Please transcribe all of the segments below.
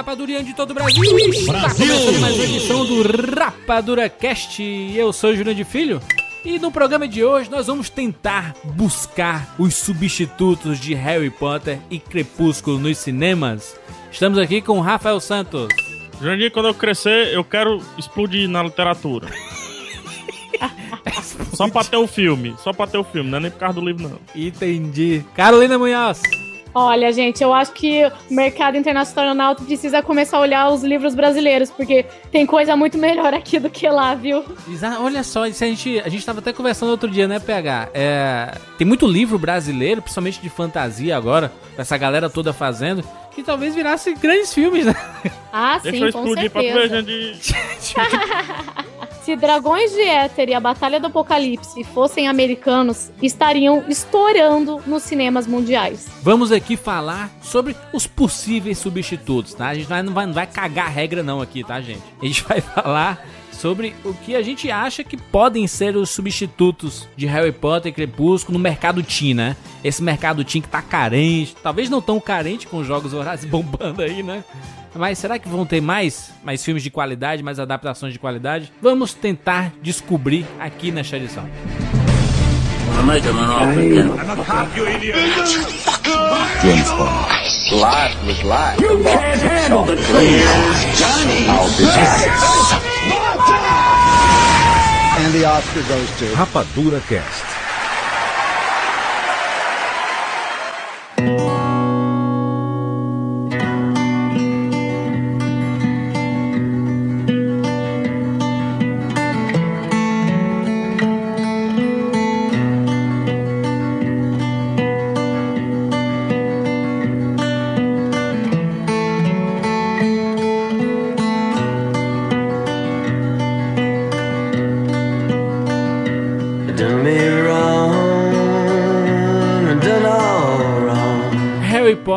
Bem-vindos, séries Rapadurian de todo o Brasil. Está começando mais uma edição do Rapadura Cast. Eu sou o Júnior de Filho. E no programa de hoje nós vamos tentar buscar os substitutos de Harry Potter e Crepúsculo nos cinemas. Estamos aqui com o Rafael Santos. Jandir, quando eu crescer, eu quero explodir na literatura. só pra ter o filme, só pra ter o filme, não é nem por causa do livro, não. Entendi. Carolina Munhoz. Olha, gente, eu acho que o mercado internacional precisa começar a olhar os livros brasileiros, porque tem coisa muito melhor aqui do que lá, viu? Exa- Olha só, isso a gente, a gente tava até conversando outro dia, né, PH? É, tem muito livro brasileiro, principalmente de fantasia agora, com essa galera toda fazendo, que talvez virasse grandes filmes, né? Ah, Deixa sim, eu com explodir pra tu ver, certeza. Jandir. Se Dragões de Éter e a Batalha do Apocalipse fossem americanos, estariam estourando nos cinemas mundiais. Vamos aqui falar sobre os possíveis substitutos, tá? A gente não vai, não vai cagar a regra não aqui, tá, gente? A gente vai falar sobre o que a gente acha que podem ser os substitutos de Harry Potter e Crepúsculo no mercado teen, né? Esse mercado teen que tá carente, talvez não tão carente com os jogos horários bombando aí, né? Mas será que vão ter mais, mais filmes de qualidade, mais adaptações de qualidade? Vamos tentar descobrir aqui nesta edição. Life was life. You can't handle the truth. Oscar goes to. Rapadura Cast.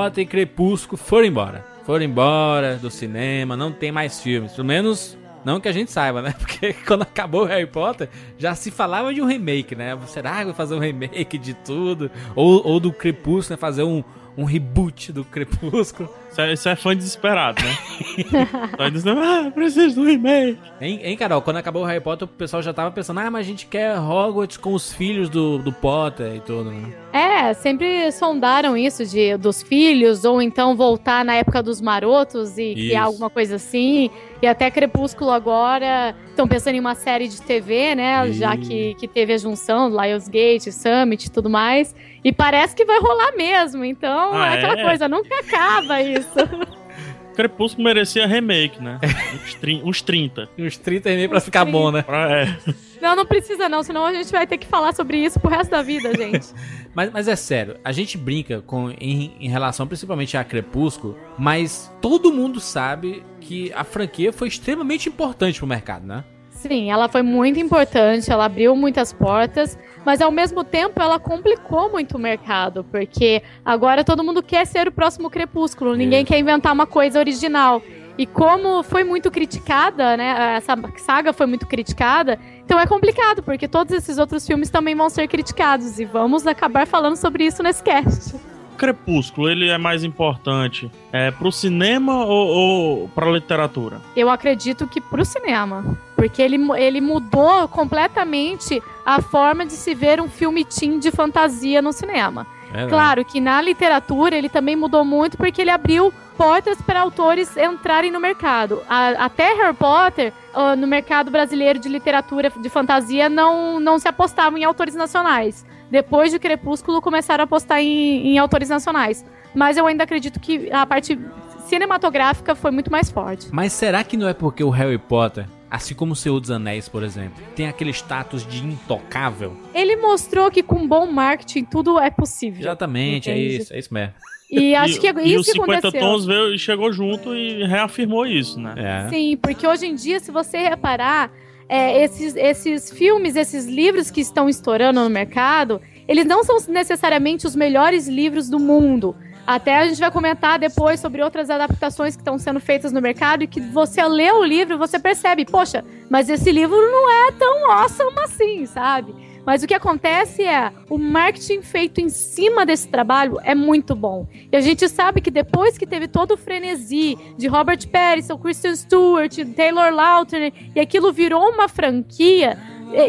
Potter e Crepúsculo foram embora. Foram embora do cinema, não tem mais filmes. Pelo menos não que a gente saiba, né? Porque quando acabou o Harry Potter, já se falava de um remake, né? Será que vai fazer um remake de tudo? Ou, ou do Crepúsculo, né? Fazer um, um reboot do Crepúsculo. Isso é, fã desesperado, né? Tá dizendo, ah, preciso do remake. Hein, hein, Carol? Quando acabou o Harry Potter, o pessoal já tava pensando, ah, mas a gente quer Hogwarts com os filhos do, do Potter e tudo, né? É, sempre sondaram isso de dos filhos, ou então voltar na época dos marotos e criar Isso. alguma coisa assim. E até Crepúsculo agora estão pensando em uma série de TV, né? Já que, que teve a junção do Lionsgate, Summit e tudo mais. E parece que vai rolar mesmo. Então, Ah, é aquela é? coisa, nunca acaba isso. Crepúsculo merecia remake, né? Uns, trin- uns 30. Uns 30 e meio pra ficar bom, né? Pra- é. não, não precisa não, senão a gente vai ter que falar sobre isso pro resto da vida, gente. Mas, mas é sério, a gente brinca com em, em relação principalmente a Crepúsculo, mas todo mundo sabe que a franquia foi extremamente importante pro mercado, né? Sim, ela foi muito importante, ela abriu muitas portas, mas ao mesmo tempo ela complicou muito o mercado, porque agora todo mundo quer ser o próximo Crepúsculo, ninguém quer inventar uma coisa original. E como foi muito criticada, né? Essa saga foi muito criticada, então é complicado, porque todos esses outros filmes também vão ser criticados. E vamos acabar falando sobre isso nesse cast. Crepúsculo, ele é mais importante é, pro cinema ou, ou pra literatura? Eu acredito que pro cinema. Porque ele, ele mudou completamente a forma de se ver um filme teen de fantasia no cinema. É, Claro que na literatura ele também mudou muito porque ele abriu portas para autores entrarem no mercado. A- até Harry Potter, ah, no mercado brasileiro de literatura de fantasia, não, não se apostava em autores nacionais. Depois de Crepúsculo, começaram a apostar em, em autores nacionais. Mas eu ainda acredito que a parte cinematográfica foi muito mais forte. Mas será que não é porque o Harry Potter assim como o Senhor dos Anéis, por exemplo, tem aquele status de intocável. Ele mostrou que com bom marketing tudo é possível. Exatamente, é Entende? isso, é isso mesmo. E acho que é e isso os que 50 aconteceu. tons veio e chegou junto e reafirmou isso, né? É. Sim, porque hoje em dia, se você reparar, é, esses, esses filmes, esses livros que estão estourando no mercado, eles não são necessariamente os melhores livros do mundo. Até a gente vai comentar depois sobre outras adaptações que estão sendo feitas no mercado e que você lê o livro, você percebe, poxa, mas esse livro não é tão awesome assim, sabe? Mas o que acontece é, o marketing feito em cima desse trabalho é muito bom. E a gente sabe que depois que teve todo o frenesi de Robert Pattinson, Kristen Stewart, Taylor Lautner, e aquilo virou uma franquia,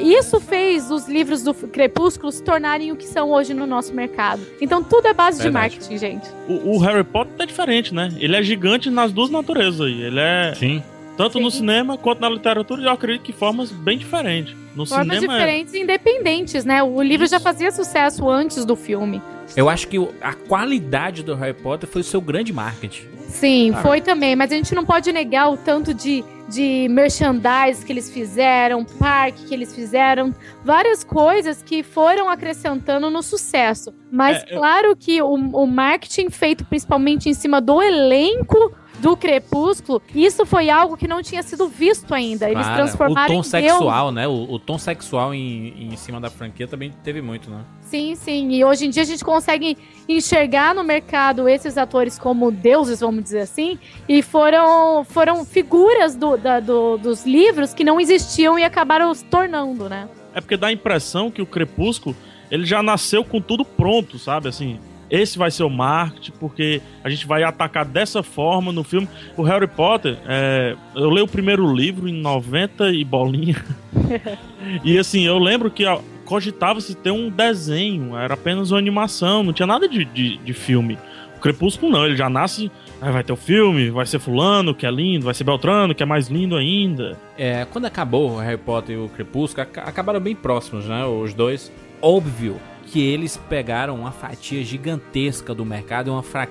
isso fez os livros do Crepúsculo se tornarem o que são hoje no nosso mercado. Então tudo é base Verdade. de marketing, gente. O, o Harry Potter tá diferente, né? Ele é gigante nas duas naturezas aí. Ele é Sim. tanto no Sim. cinema quanto na literatura, e eu acredito que formas bem diferentes. No Formas cinema é- diferentes e independentes, né? O livro já fazia sucesso antes do filme. Eu acho que a qualidade do Harry Potter foi o seu grande marketing. Sim, Cara. foi também, mas a gente não pode negar o tanto de, de merchandise que eles fizeram, parque que eles fizeram, várias coisas que foram acrescentando no sucesso. Mas É, eu- claro que o, o marketing feito principalmente em cima do elenco do Crepúsculo, isso foi algo que não tinha sido visto ainda. Eles Claro, transformaram o tom em sexual, né? O, o tom sexual em, em cima da franquia também teve muito, né? Sim, sim. E hoje em dia a gente consegue enxergar no mercado esses atores como deuses, vamos dizer assim, e foram, foram figuras do, da- do- dos livros que não existiam e acabaram se tornando, né? É porque dá a impressão que o Crepúsculo, ele já nasceu com tudo pronto, sabe? Assim, esse vai ser o marketing, porque a gente vai atacar dessa forma no filme. O Harry Potter, é, eu leio o primeiro livro em 90 e bolinha. e assim, eu lembro que cogitava-se ter um desenho, era apenas uma animação, não tinha nada de, de, de filme. O Crepúsculo não, ele já nasce, ah, vai ter o filme, vai ser fulano, que é lindo, vai ser Beltrano, que é mais lindo ainda. É, quando acabou o Harry Potter e o Crepúsculo, aca- acabaram bem próximos, né? Os dois. Óbvio que eles pegaram uma fatia gigantesca do mercado uma, fra-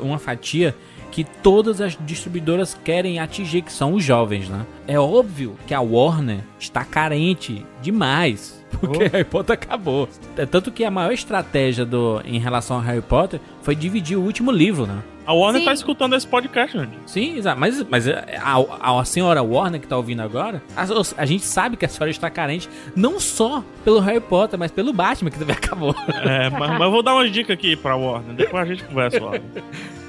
uma fatia que todas as distribuidoras querem atingir, que são os jovens, né? É óbvio que a Warner está carente demais. Porque Harry Potter acabou. É tanto que a maior estratégia do, em relação a Harry Potter foi dividir o último livro, né? A Warner Sim. tá escutando esse podcast, gente. Sim, exato. Mas, mas a, a senhora Warner que tá ouvindo agora, a, a gente sabe que a senhora está carente não só pelo Harry Potter, mas pelo Batman, que também acabou. É, mas, mas eu vou dar umas dicas aqui pra Warner, depois a gente conversa, Warner.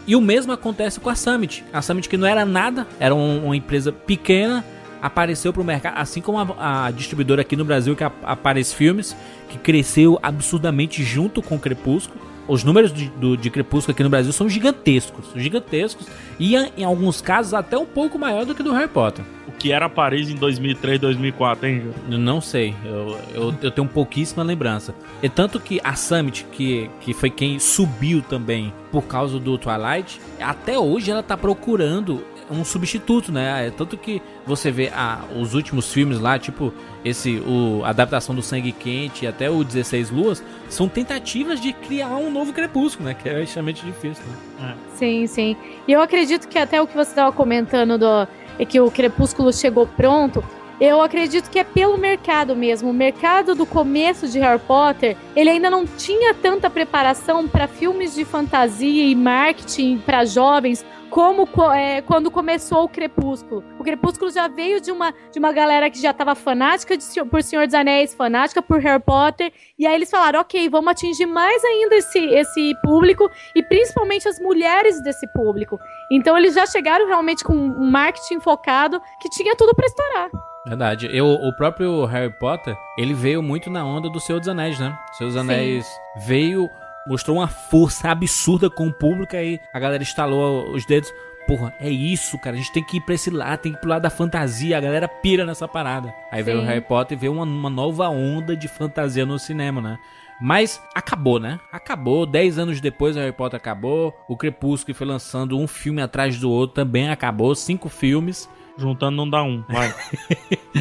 E o mesmo acontece com a Summit. A Summit que não era nada, era um- uma empresa pequena, apareceu pro mercado, assim como a, a distribuidora aqui no Brasil, que é a, a Paris Filmes, que cresceu absurdamente junto com o Crepúsculo. Os números de, do, de Crepúsculo aqui no Brasil são gigantescos, gigantescos, e em alguns casos até um pouco maior do que do Harry Potter. O que era Paris em 2003, 2004, hein, Júlio? Eu Não sei, eu, eu, eu tenho pouquíssima lembrança. E tanto que a Summit, que, que foi quem subiu também por causa do Twilight, até hoje ela tá procurando um substituto, né? É Tanto que você vê ah, os últimos filmes lá, tipo esse, o, a adaptação do Sangue Quente e até o 16 Luas, são tentativas de criar um novo Crepúsculo, né? Que é extremamente difícil, né? Sim, sim. E eu acredito que até o que você estava comentando do é que o Crepúsculo chegou pronto. Eu acredito que é pelo mercado mesmo. O mercado do começo de Harry Potter, ele ainda não tinha tanta preparação para filmes de fantasia e marketing para jovens como co- é, quando começou o Crepúsculo. O Crepúsculo já veio de uma, de uma galera que já estava fanática de, por Senhor dos Anéis, fanática por Harry Potter, e aí eles falaram, ok, vamos atingir mais ainda esse, esse público, e principalmente as mulheres desse público. Então eles já chegaram realmente com um marketing focado que tinha tudo para estourar. Verdade. Eu, o próprio Harry Potter, ele veio muito na onda do Senhor dos Anéis, né? O Senhor dos Sim. Anéis veio, mostrou uma força absurda com o público, aí a galera estalou os dedos. Porra, é isso, cara. A gente tem que ir pra esse lado, tem que ir pro lado da fantasia. A galera pira nessa parada. Aí veio o Sim. Harry Potter e veio uma, uma nova onda de fantasia no cinema, né? Mas acabou, né? Acabou. Dez anos depois, o Harry Potter acabou. O Crepúsculo foi lançando um filme atrás do outro, também acabou. Cinco filmes. Juntando não dá um, vai.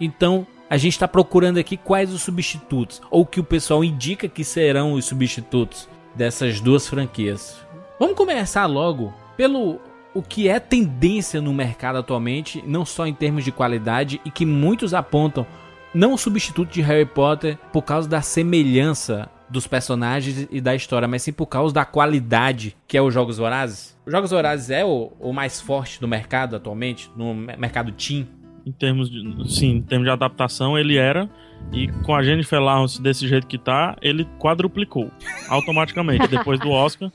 Então, a gente está procurando aqui quais os substitutos, ou que o pessoal indica que serão os substitutos dessas duas franquias. Vamos começar logo pelo o que é tendência no mercado atualmente, não só em termos de qualidade, e que muitos apontam não o substituto de Harry Potter por causa da semelhança dos personagens e da história, mas sim por causa da qualidade que é os Jogos Vorazes. Os Jogos Vorazes é o, o mais forte do mercado atualmente, no me- mercado teen. Em termos de, sim, em termos de adaptação, ele era. E com a Jennifer Lawrence desse jeito que tá, ele quadruplicou automaticamente. depois do Oscar,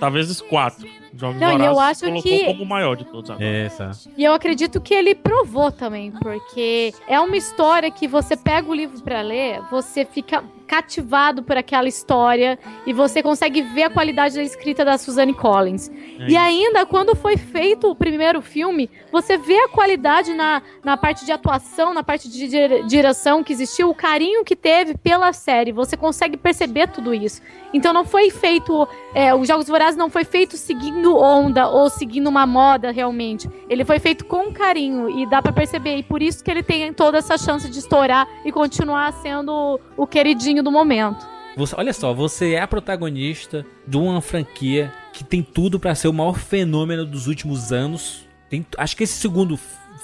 tá vezes quatro. Jogos Não, e Vorazes eu acho colocou que- como o maior de todos agora. Essa. E eu acredito que ele provou também, porque é uma história que você pega o livro pra ler, você fica cativado por aquela história e você consegue ver a qualidade da escrita da Suzanne Collins. É E ainda, quando foi feito o primeiro filme, você vê a qualidade na, na parte de atuação, na parte de dire- direção que existiu, o carinho que teve pela série. Você consegue perceber tudo isso. Então não foi feito. é, os Jogos Vorazes não foi feito seguindo onda ou seguindo uma moda realmente. Ele foi feito com carinho e dá pra perceber. E por isso que ele tem toda essa chance de estourar e continuar sendo o queridinho do momento. Você- olha só, você é a protagonista de uma franquia que tem tudo pra ser o maior fenômeno dos últimos anos. Tem- acho que esse segundo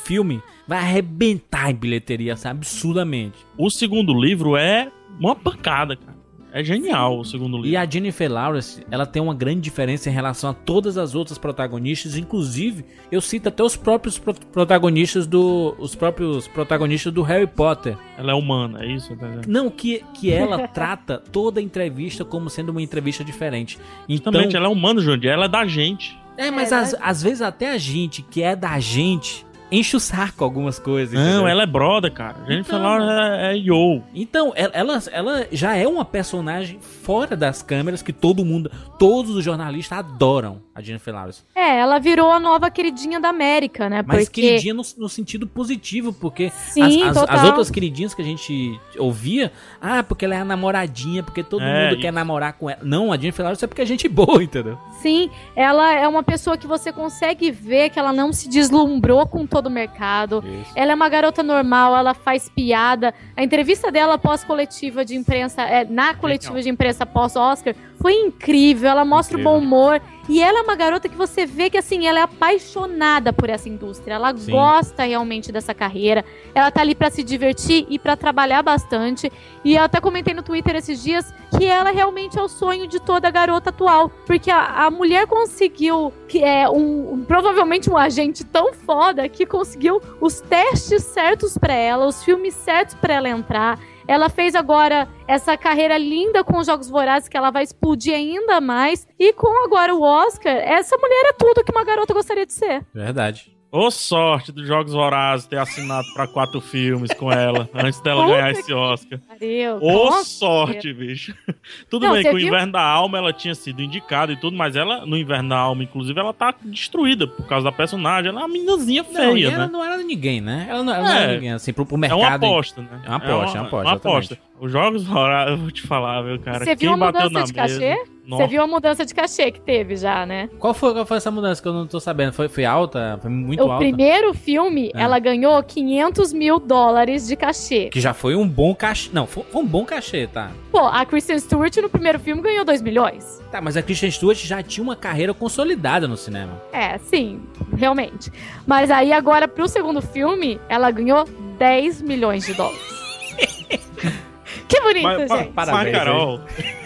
filme vai arrebentar em bilheteria, assim, absurdamente. O segundo livro é uma pancada, cara. É genial o segundo livro. E a Jennifer Lawrence, ela tem uma grande diferença em relação a todas as outras protagonistas, inclusive eu cito até os próprios pro- protagonistas do os próprios protagonistas do Harry Potter. Ela é humana, é isso? Tá? Não que que ela trata toda a entrevista como sendo uma entrevista diferente. Então, Justamente, ela é humana, Jandir. Ela é da gente. é, mas É, às, às vezes até a gente que é da gente enche o saco algumas coisas. Não, entendeu? ela é brother, cara. Jennifer Então, Lawrence é, é yo. Então, ela, ela, já é uma personagem fora das câmeras que todo mundo, todos os jornalistas adoram a Jennifer Lawrence. É, ela virou a nova queridinha da América, né? Mas Porque queridinha no, no sentido positivo, porque Sim, as, as- total. as outras queridinhas que a gente ouvia, ah, porque ela é a namoradinha, porque todo É, mundo isso. quer namorar com ela. Não, a Jennifer Lawrence é porque a gente é boa, entendeu? Sim, ela é uma pessoa que você consegue ver que ela não se deslumbrou com todo o mercado. Ela é uma garota normal, ela faz piada. A entrevista dela após coletiva de imprensa, é, na coletiva de imprensa pós-Oscar, foi incrível. Ela mostra Incrível. o bom humor. E ela é uma garota que você vê que, assim, ela é apaixonada por essa indústria. Ela Sim. gosta realmente dessa carreira. Ela tá ali pra se divertir e pra trabalhar bastante. E eu até comentei no Twitter esses dias que ela realmente é o sonho de toda garota atual. Porque a, a mulher conseguiu, que é um, um- provavelmente um agente tão foda que conseguiu os testes certos pra ela, os filmes certos pra ela entrar. Ela fez agora essa carreira linda com os Jogos Vorazes, que ela vai explodir ainda mais. E com agora o Oscar, essa mulher é tudo que uma garota gostaria de ser. Verdade. Ô sorte dos Jogos Vorazes ter assinado pra quatro filmes com ela, antes dela Puta ganhar esse Oscar. Ô Nossa. sorte, bicho. Tudo Não, bem que o viu? Inverno da Alma ela tinha sido indicada e tudo, mas ela, no Inverno da Alma, inclusive, ela tá destruída por causa da personagem. Ela é uma meninazinha Não, e feia, ela né? não era ninguém, né? Ela não, ela não É. era ninguém, assim, pro, pro É mercado. uma aposta, né? É uma aposta, é uma aposta, aposta. Os Jogos Vorazes, eu vou te falar, meu cara. Você quem viu a bateu mudança na de mesa- cachê? Nossa. Você viu a mudança de cachê que teve já, né? Qual foi, qual foi essa mudança que eu não tô sabendo? Foi, foi alta? Foi muito o alta? primeiro filme, É. ela ganhou 500 mil dólares de cachê. Que já foi um bom cachê. Não, foi, foi um bom cachê, tá? Pô, a Kristen Stewart no primeiro filme ganhou 2 milhões. Tá, mas a Kristen Stewart já tinha uma carreira consolidada no cinema. É, sim, realmente. Mas aí agora, pro segundo filme, ela ganhou 10 milhões de dólares. que bonito, Mas, mas, gente. Parabéns, mas, Carol,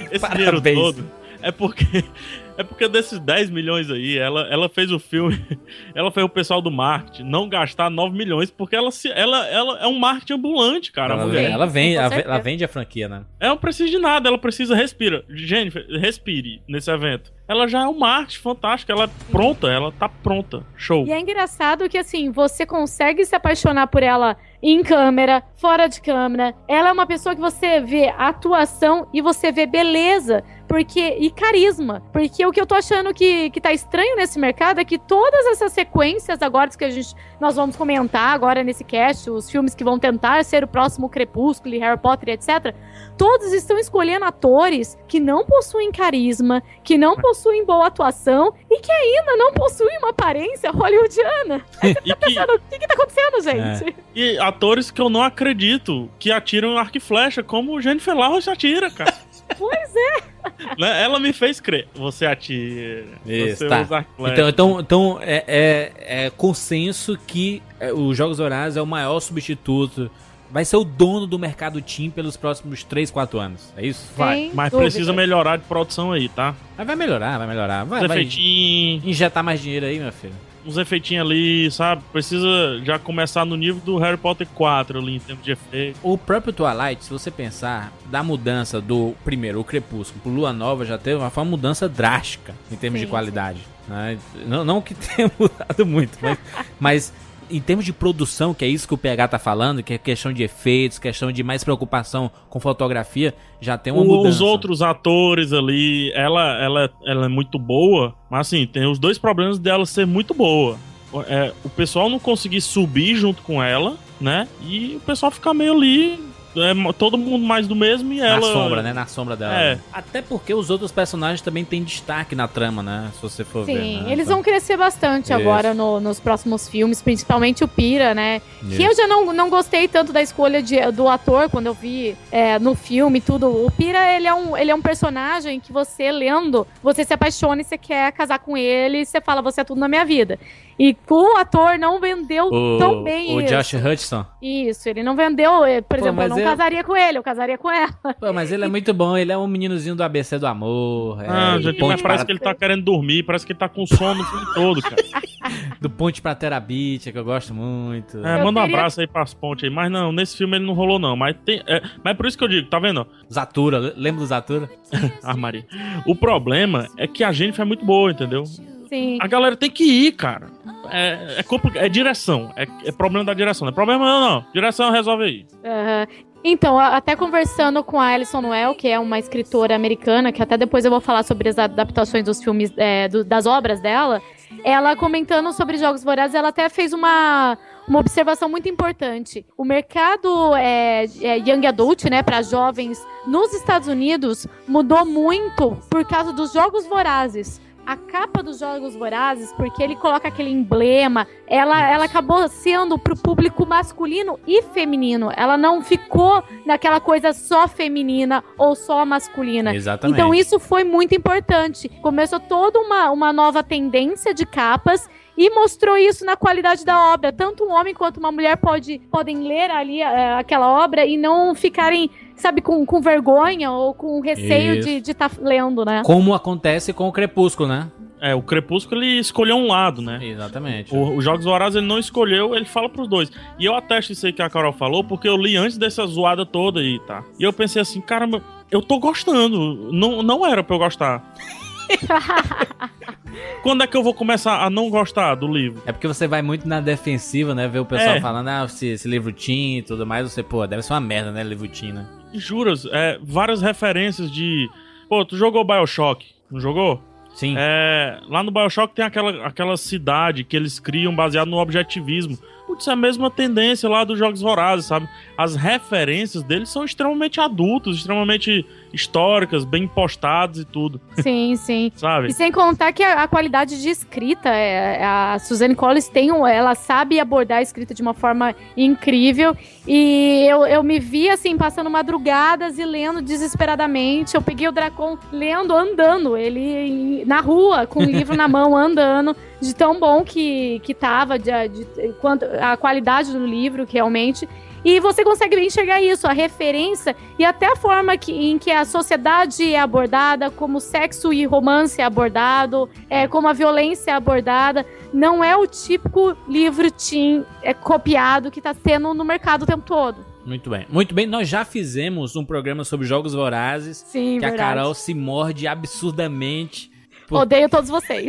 esse Parabéns. dinheiro todo é porque. É porque desses 10 milhões aí, ela, ela fez o filme, ela fez o pessoal do marketing não gastar 9 milhões, porque ela, se, ela, ela é um marketing ambulante, cara. ela, mulher. ela vem, com ela, ela vende a franquia, né? Ela não precisa de nada, ela precisa respira. Jennifer, respire nesse evento. Ela já é um marketing fantástico, ela é pronta, ela tá pronta. Show. E é engraçado que, assim, você consegue se apaixonar por ela em câmera, fora de câmera. Ela é uma pessoa que você vê atuação e você vê beleza. Porque, e carisma. Porque o que eu tô achando que, que tá estranho nesse mercado é que todas essas sequências agora que a gente, nós vamos comentar agora nesse cast, os filmes que vão tentar ser o próximo Crepúsculo e Harry Potter, etc. Todos estão escolhendo atores que não possuem carisma, que não possuem boa atuação e que ainda não possuem uma aparência hollywoodiana. E, que, Pensando, o que, que tá acontecendo, gente? e atores que eu não acredito que atiram arco e flecha, como o Jennifer Lawrence atira, cara. Pois é. Né? Ela me fez crer. Você atira. Isso, você tá. usa Então, então, então é, é, é consenso que é, os Jogos Vorazes é o maior substituto. Vai ser o dono do mercado Team pelos próximos 3, 4 anos. É isso? Vai, Sem mas dúvidas. precisa melhorar de produção aí, tá? Mas vai melhorar, vai melhorar. Vai, vai injetar mais dinheiro aí, meu filho. Uns efeitinhos ali, sabe? Precisa já começar no nível do Harry Potter 4 ali, em termos de efeito. O próprio Twilight, se você pensar, da mudança do primeiro, o Crepúsculo, pro Lua Nova, já teve uma, foi uma mudança drástica em termos Sim, de qualidade. né? Não, não que tenha mudado muito, mas, mas em termos de produção, que é isso que o PH tá falando, que é questão de efeitos, questão de mais preocupação com fotografia, já tem uma O- mudança. Os outros atores ali, ela, ela, ela é muito boa, mas assim, tem os dois problemas dela ser muito boa. É, o pessoal não conseguir subir junto com ela, né? E o pessoal ficar meio ali, é, todo mundo mais do mesmo e Na ela. sombra, né? Na sombra dela. É. Até porque os outros personagens também têm destaque na trama, né? Se você for ver. Sim, né? eles vão crescer bastante Isso. agora no- nos próximos filmes, principalmente o Pira, né? Isso. Que eu já não, não gostei tanto da escolha de- do ator quando eu vi é, no filme e tudo. O Pira, ele é, um, ele é um personagem que você lendo, você se apaixona e você quer casar com ele e você fala, você é tudo na minha vida. E o ator não vendeu O, tão bem o isso. Josh Hudson. Isso, ele não vendeu, eh, por Pô, exemplo, eu não eu- casaria com ele, eu casaria com ela. Pô, mas ele é muito bom, ele é um meninozinho do ABC do amor. É, Ah, já ponte mas parece para, que ele tá querendo dormir, parece que ele tá com sono o filme todo, cara. do Ponte pra Terabit, que eu gosto muito. É, Eu manda um abraço aí pras pontes aí. Mas não, nesse filme ele não rolou, não. Mas tem. É, mas é por isso que eu digo, tá vendo? Zatura, le- lembra do Zatura? Ah, Maria. O problema é que a gente é muito boa, entendeu? Sim. A galera tem que ir, cara. É, é, é direção. É, é problema da direção. Não é problema não, não. Direção resolve aí. Aham. Então, até conversando com a Alison Noel, que é uma escritora americana, que até depois eu vou falar sobre as adaptações dos filmes, é, do- das obras dela, ela comentando sobre Jogos Vorazes, ela até fez uma, uma observação muito importante. O mercado é, é Young Adult, né, para jovens nos Estados Unidos, mudou muito por causa dos Jogos Vorazes. A capa dos Jogos Vorazes, porque ele coloca aquele emblema, ela, ela acabou sendo pro público masculino e feminino. Ela não ficou naquela coisa só feminina ou só masculina. Exatamente. Então isso foi muito importante. Começou toda uma, uma nova tendência de capas e mostrou isso na qualidade da obra. Tanto um homem quanto uma mulher pode, podem ler ali eh, aquela obra e não ficarem, sabe, com, com vergonha ou com receio Isso. de estar lendo, né? Como acontece com o Crepúsculo, né? É, o Crepúsculo ele escolheu um lado, né? Exatamente. O- Os Jogos Vorazes ele não escolheu, ele fala pros dois. E eu atesto isso aí que a Carol falou, porque eu li antes dessa zoada toda aí, tá? E eu pensei assim, caramba, eu tô gostando. Não, não era pra eu gostar. Quando é que eu vou começar a não gostar do livro? É porque você vai muito na defensiva, né? Ver o pessoal É. falando, ah, esse, esse livro teen e tudo mais. Você, pô, deve ser uma merda, né? Livro teen, né? Juras, é, várias referências de. Pô, tu jogou Bioshock? Não jogou? Sim. É, lá no Bioshock tem aquela, aquela cidade que eles criam baseado no objetivismo. Putz, é a mesma tendência lá dos Jogos Vorazes, sabe? As referências deles são extremamente adultos, extremamente históricas, bem postadas e tudo, Sim, sim. sabe? E sem contar que a, a qualidade de escrita, é, a Suzanne Collins tem ela sabe abordar a escrita de uma forma incrível. E eu, eu me vi assim, passando madrugadas e lendo desesperadamente. Eu peguei o Dracon lendo, andando, ele na rua, com o livro na mão, andando, de tão bom que, que tava, de, de- quanto, a qualidade do livro, que realmente. E você consegue enxergar isso, a referência e até a forma que, em que a sociedade é abordada, como o sexo e romance é abordado, é, como a violência é abordada. Não é o típico livro teen é, copiado que está sendo no mercado o tempo todo. Muito bem. Muito bem, nós já fizemos um programa sobre jogos vorazes. Sim, que a verdade. Carol se morde absurdamente. por- Odeio todos vocês.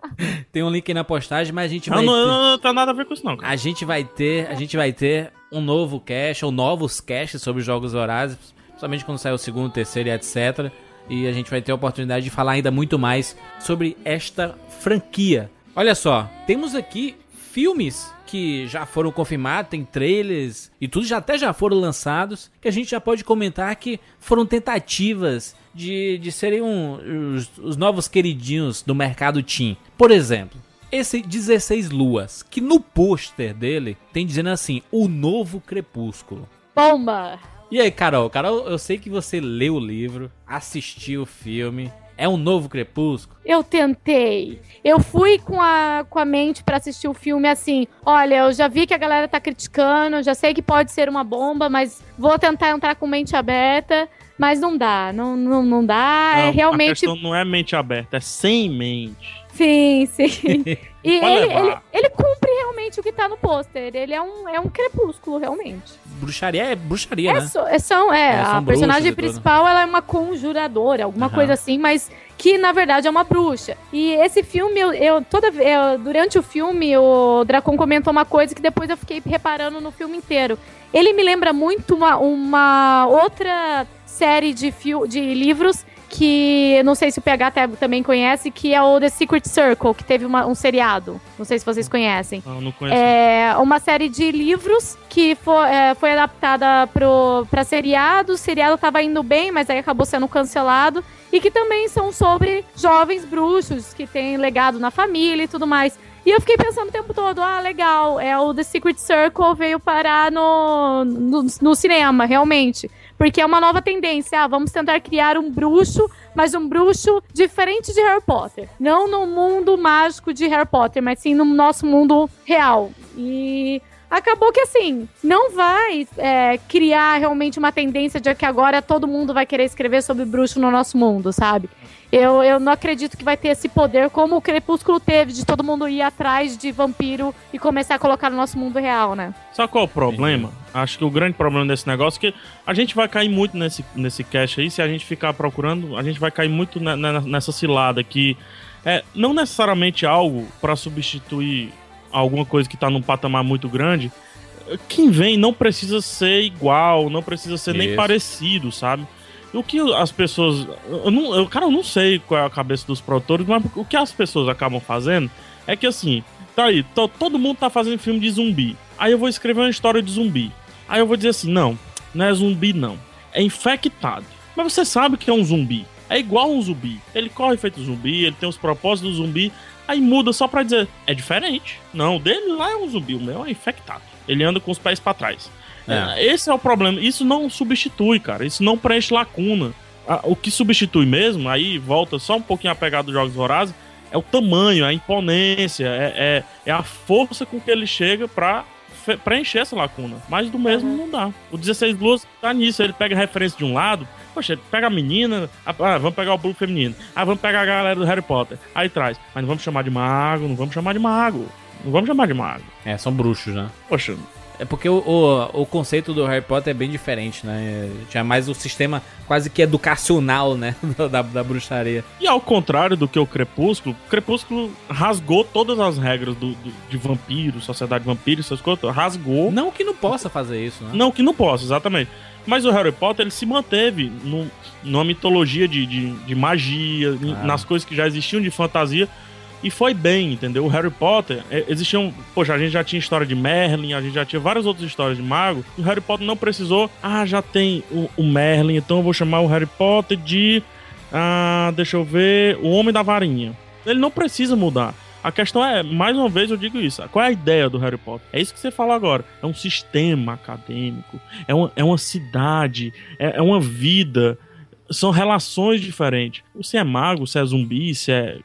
Tem um link aí na postagem, mas a gente Não, vai não, ter... não, não tem nada a ver com isso, não. Cara. A gente vai ter, a gente vai ter um novo cast ou novos casts sobre jogos vorazes, principalmente quando sair o segundo, terceiro e etc. E a gente vai ter a oportunidade de falar ainda muito mais sobre esta franquia. Olha só, temos aqui filmes que já foram confirmados, tem trailers e tudo já até já foram lançados, que a gente já pode comentar que foram tentativas de, de serem um- os, os novos queridinhos do mercado teen. Por exemplo, esse 16 Luas, que no pôster dele tem dizendo assim, o novo crepúsculo. Bomba! E aí, Carol? Carol, eu sei que você leu o livro, assistiu o filme. É um novo Crepúsculo? Eu tentei. Eu fui com a, com a mente pra assistir o filme assim. Olha, eu já vi que a galera tá criticando, já sei que pode ser uma bomba, mas vou tentar entrar com mente aberta. Mas não dá, não, não, não dá. é Não, A realmente. questão não é mente aberta, é sem mente. Sim, sim. E ele, ele, ele cumpre realmente o que tá no pôster. Ele é um, é um crepúsculo, realmente. Bruxaria é bruxaria, É, né? só- é, são, é, É, a personagem principal ela é uma conjuradora, alguma Aham. coisa assim, mas que na verdade é uma bruxa. E esse filme, eu, eu toda eu- durante o filme, o Dracon comentou uma coisa que depois eu fiquei reparando no filme inteiro. Ele me lembra muito uma, uma outra série de, fio, de livros que não sei se o PH até também conhece, que é o The Secret Circle, que teve uma- um seriado. Não sei se vocês conhecem. Não, não conheço. É uma série de livros que foi, é, foi adaptada pro, pra seriado. O seriado tava indo bem, mas aí acabou sendo cancelado. E que também são sobre jovens bruxos que têm legado na família e tudo mais. E eu fiquei pensando o tempo todo, ah, legal, é o The Secret Circle veio parar no, no, no cinema, realmente. Porque é uma nova tendência. Ah, vamos tentar criar um bruxo, mas um bruxo diferente de Harry Potter. Não no mundo mágico de Harry Potter, mas sim no nosso mundo real. E acabou que assim, não vai é, criar realmente uma tendência de que agora todo mundo vai querer escrever sobre bruxo no nosso mundo, sabe? Eu, eu não acredito que vai ter esse poder como o Crepúsculo teve, de todo mundo ir atrás de vampiro e começar a colocar no nosso mundo real, né? Sabe qual é o problema? Acho que o grande problema desse negócio é que a gente vai cair muito nesse, nesse cache aí, se a gente ficar procurando, a gente vai cair muito na- na- nessa cilada que é não necessariamente algo para substituir alguma coisa que tá num patamar muito grande. Quem vem não precisa ser igual, não precisa ser nem Isso. parecido, sabe? O que as pessoas. Eu não, eu, cara, eu não sei qual é a cabeça dos produtores, mas o que as pessoas acabam fazendo é que assim, tá aí, to- todo mundo tá fazendo filme de zumbi. Aí eu vou escrever uma história de zumbi. Aí eu vou dizer assim: não, não é zumbi, não. É infectado. Mas você sabe que é um zumbi. É igual um zumbi. Ele corre feito zumbi, ele tem os propósitos do zumbi. Aí muda só pra dizer: é diferente. Não, o dele lá é um zumbi, o meu é infectado. Ele anda com os pés pra trás. É. É, Esse é o problema. Isso não substitui, cara. Isso não preenche lacuna. O que substitui mesmo, aí volta só um pouquinho a pegada dos Jogos Vorazes, é o tamanho, a imponência, é, é, é a força com que ele chega pra preencher essa lacuna. Mas do mesmo não dá. O 16 Luas tá nisso, ele pega referência de um lado, poxa, ele pega a menina, ah, ah, vamos pegar o público feminino, ah, vamos pegar a galera do Harry Potter, aí traz, mas não vamos chamar de mago, não vamos chamar de mago, não vamos chamar de mago. É, são bruxos, né? Poxa, É porque o, o, o conceito do Harry Potter é bem diferente, né? Tinha mais o sistema quase que educacional, né? Da, da bruxaria. E ao contrário do que o Crepúsculo, o Crepúsculo rasgou todas as regras do, do- de vampiro, sociedade de vampiros, essas coisas, rasgou. Não que não possa fazer isso, né? Não que não possa, exatamente. Mas o Harry Potter, ele se manteve no, numa mitologia de, de, de magia, Ah. nas coisas que já existiam de fantasia, e foi bem, entendeu? O Harry Potter, é, existiam... Poxa, a gente já tinha história de Merlin, a gente já tinha várias outras histórias de mago, e o Harry Potter não precisou... Ah, já tem o, o Merlin, então eu vou chamar o Harry Potter de... Ah, deixa eu ver... O Homem da Varinha. Ele não precisa mudar. A questão é, mais uma vez eu digo isso, qual é a ideia do Harry Potter? É isso que você falou agora. É um sistema acadêmico, é uma, é uma cidade, é, é uma vida, são relações diferentes. Se é mago, se é zumbi, se é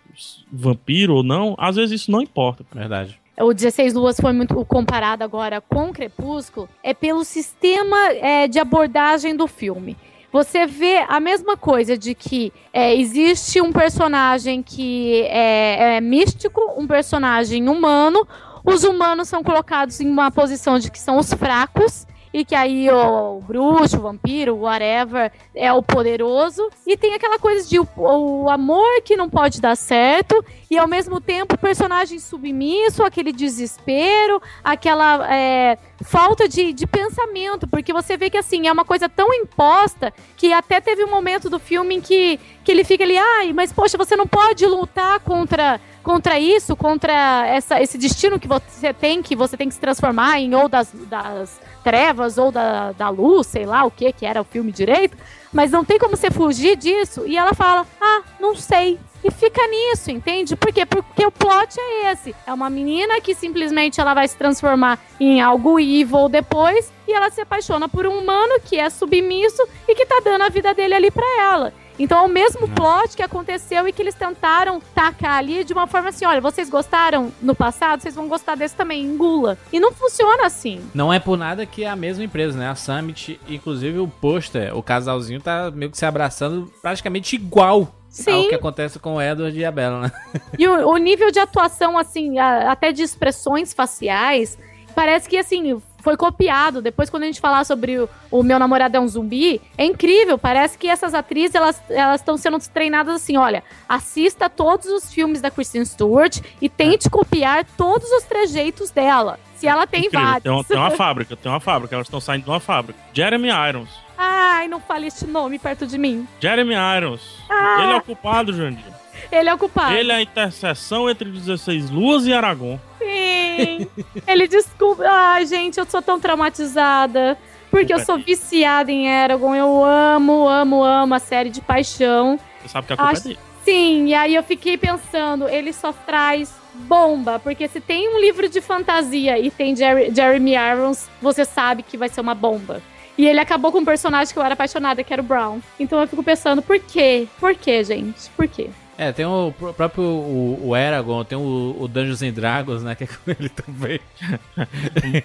vampiro ou não, às vezes isso não importa. Verdade. o 16 Luas foi muito comparado agora com o Crepúsculo, é pelo sistema é, de abordagem do filme. Você vê a mesma coisa de que é, existe um personagem que é, é místico, um personagem humano. Os humanos são colocados em uma posição de que são os fracos. E que aí o, o bruxo, o vampiro, o whatever, é o poderoso. E tem aquela coisa de o, o amor que não pode dar certo. E ao mesmo tempo o personagem submisso, aquele desespero, aquela é, falta de, de pensamento. Porque você vê que assim, é uma coisa tão imposta que até teve um momento do filme em que, que ele fica ali, ai, mas poxa, você não pode lutar contra contra isso, contra essa, esse destino que você tem, que você tem que se transformar em ou das, das trevas ou da, da luz, sei lá o que que era o filme direito, mas não tem como você fugir disso. E ela fala: Ah, não sei. E fica nisso, entende? Por quê? Porque o plot é esse. É uma menina que simplesmente ela vai se transformar em algo evil depois e ela se apaixona por um humano que é submisso e que tá dando a vida dele ali pra ela. Então é o mesmo plot que aconteceu e que eles tentaram tacar ali de uma forma assim: olha, vocês gostaram no passado, vocês vão gostar desse também, engula. E não funciona assim. Não é por nada que é a mesma empresa, né? A Summit, inclusive o pôster, o casalzinho tá meio que se abraçando praticamente igual ao Sim. que acontece com o Edward e a Bella, né? E o, o nível de atuação, assim, a- até de expressões faciais, parece que, assim, foi copiado. Depois, quando a gente falar sobre o, o Meu Namorado é um Zumbi, é incrível. Parece que essas atrizes, elas elas estão sendo treinadas assim, olha, assista todos os filmes da Kristen Stewart e tente copiar todos os trejeitos dela. Se ela tem Incrível, vários. Tem uma, tem uma fábrica, tem uma fábrica, elas estão saindo de uma fábrica. Jeremy Irons. Ai, não fale este nome perto de mim. Jeremy Irons. Ah. Ele é o culpado, Jandir. Ele é o culpado. Ele é a interseção entre 16 Luas e Aragorn. Sim. Ele desculpa. Ai, gente, eu sou tão traumatizada. Porque eu sou viciada em Eragon. Eu amo, amo, amo a série de paixão. Você sabe que a culpa Acho- é dele. Sim, e aí eu fiquei pensando, ele só traz bomba. Porque se tem um livro de fantasia e tem Jerry- Jeremy Irons, você sabe que vai ser uma bomba. E ele acabou com um personagem que eu era apaixonada, que era o Brown. Então eu fico pensando, por quê? Por quê, gente? Por quê? É, tem o pr- próprio o, o Eragon, tem o, o Dungeons and Dragons, né? Que é com ele também.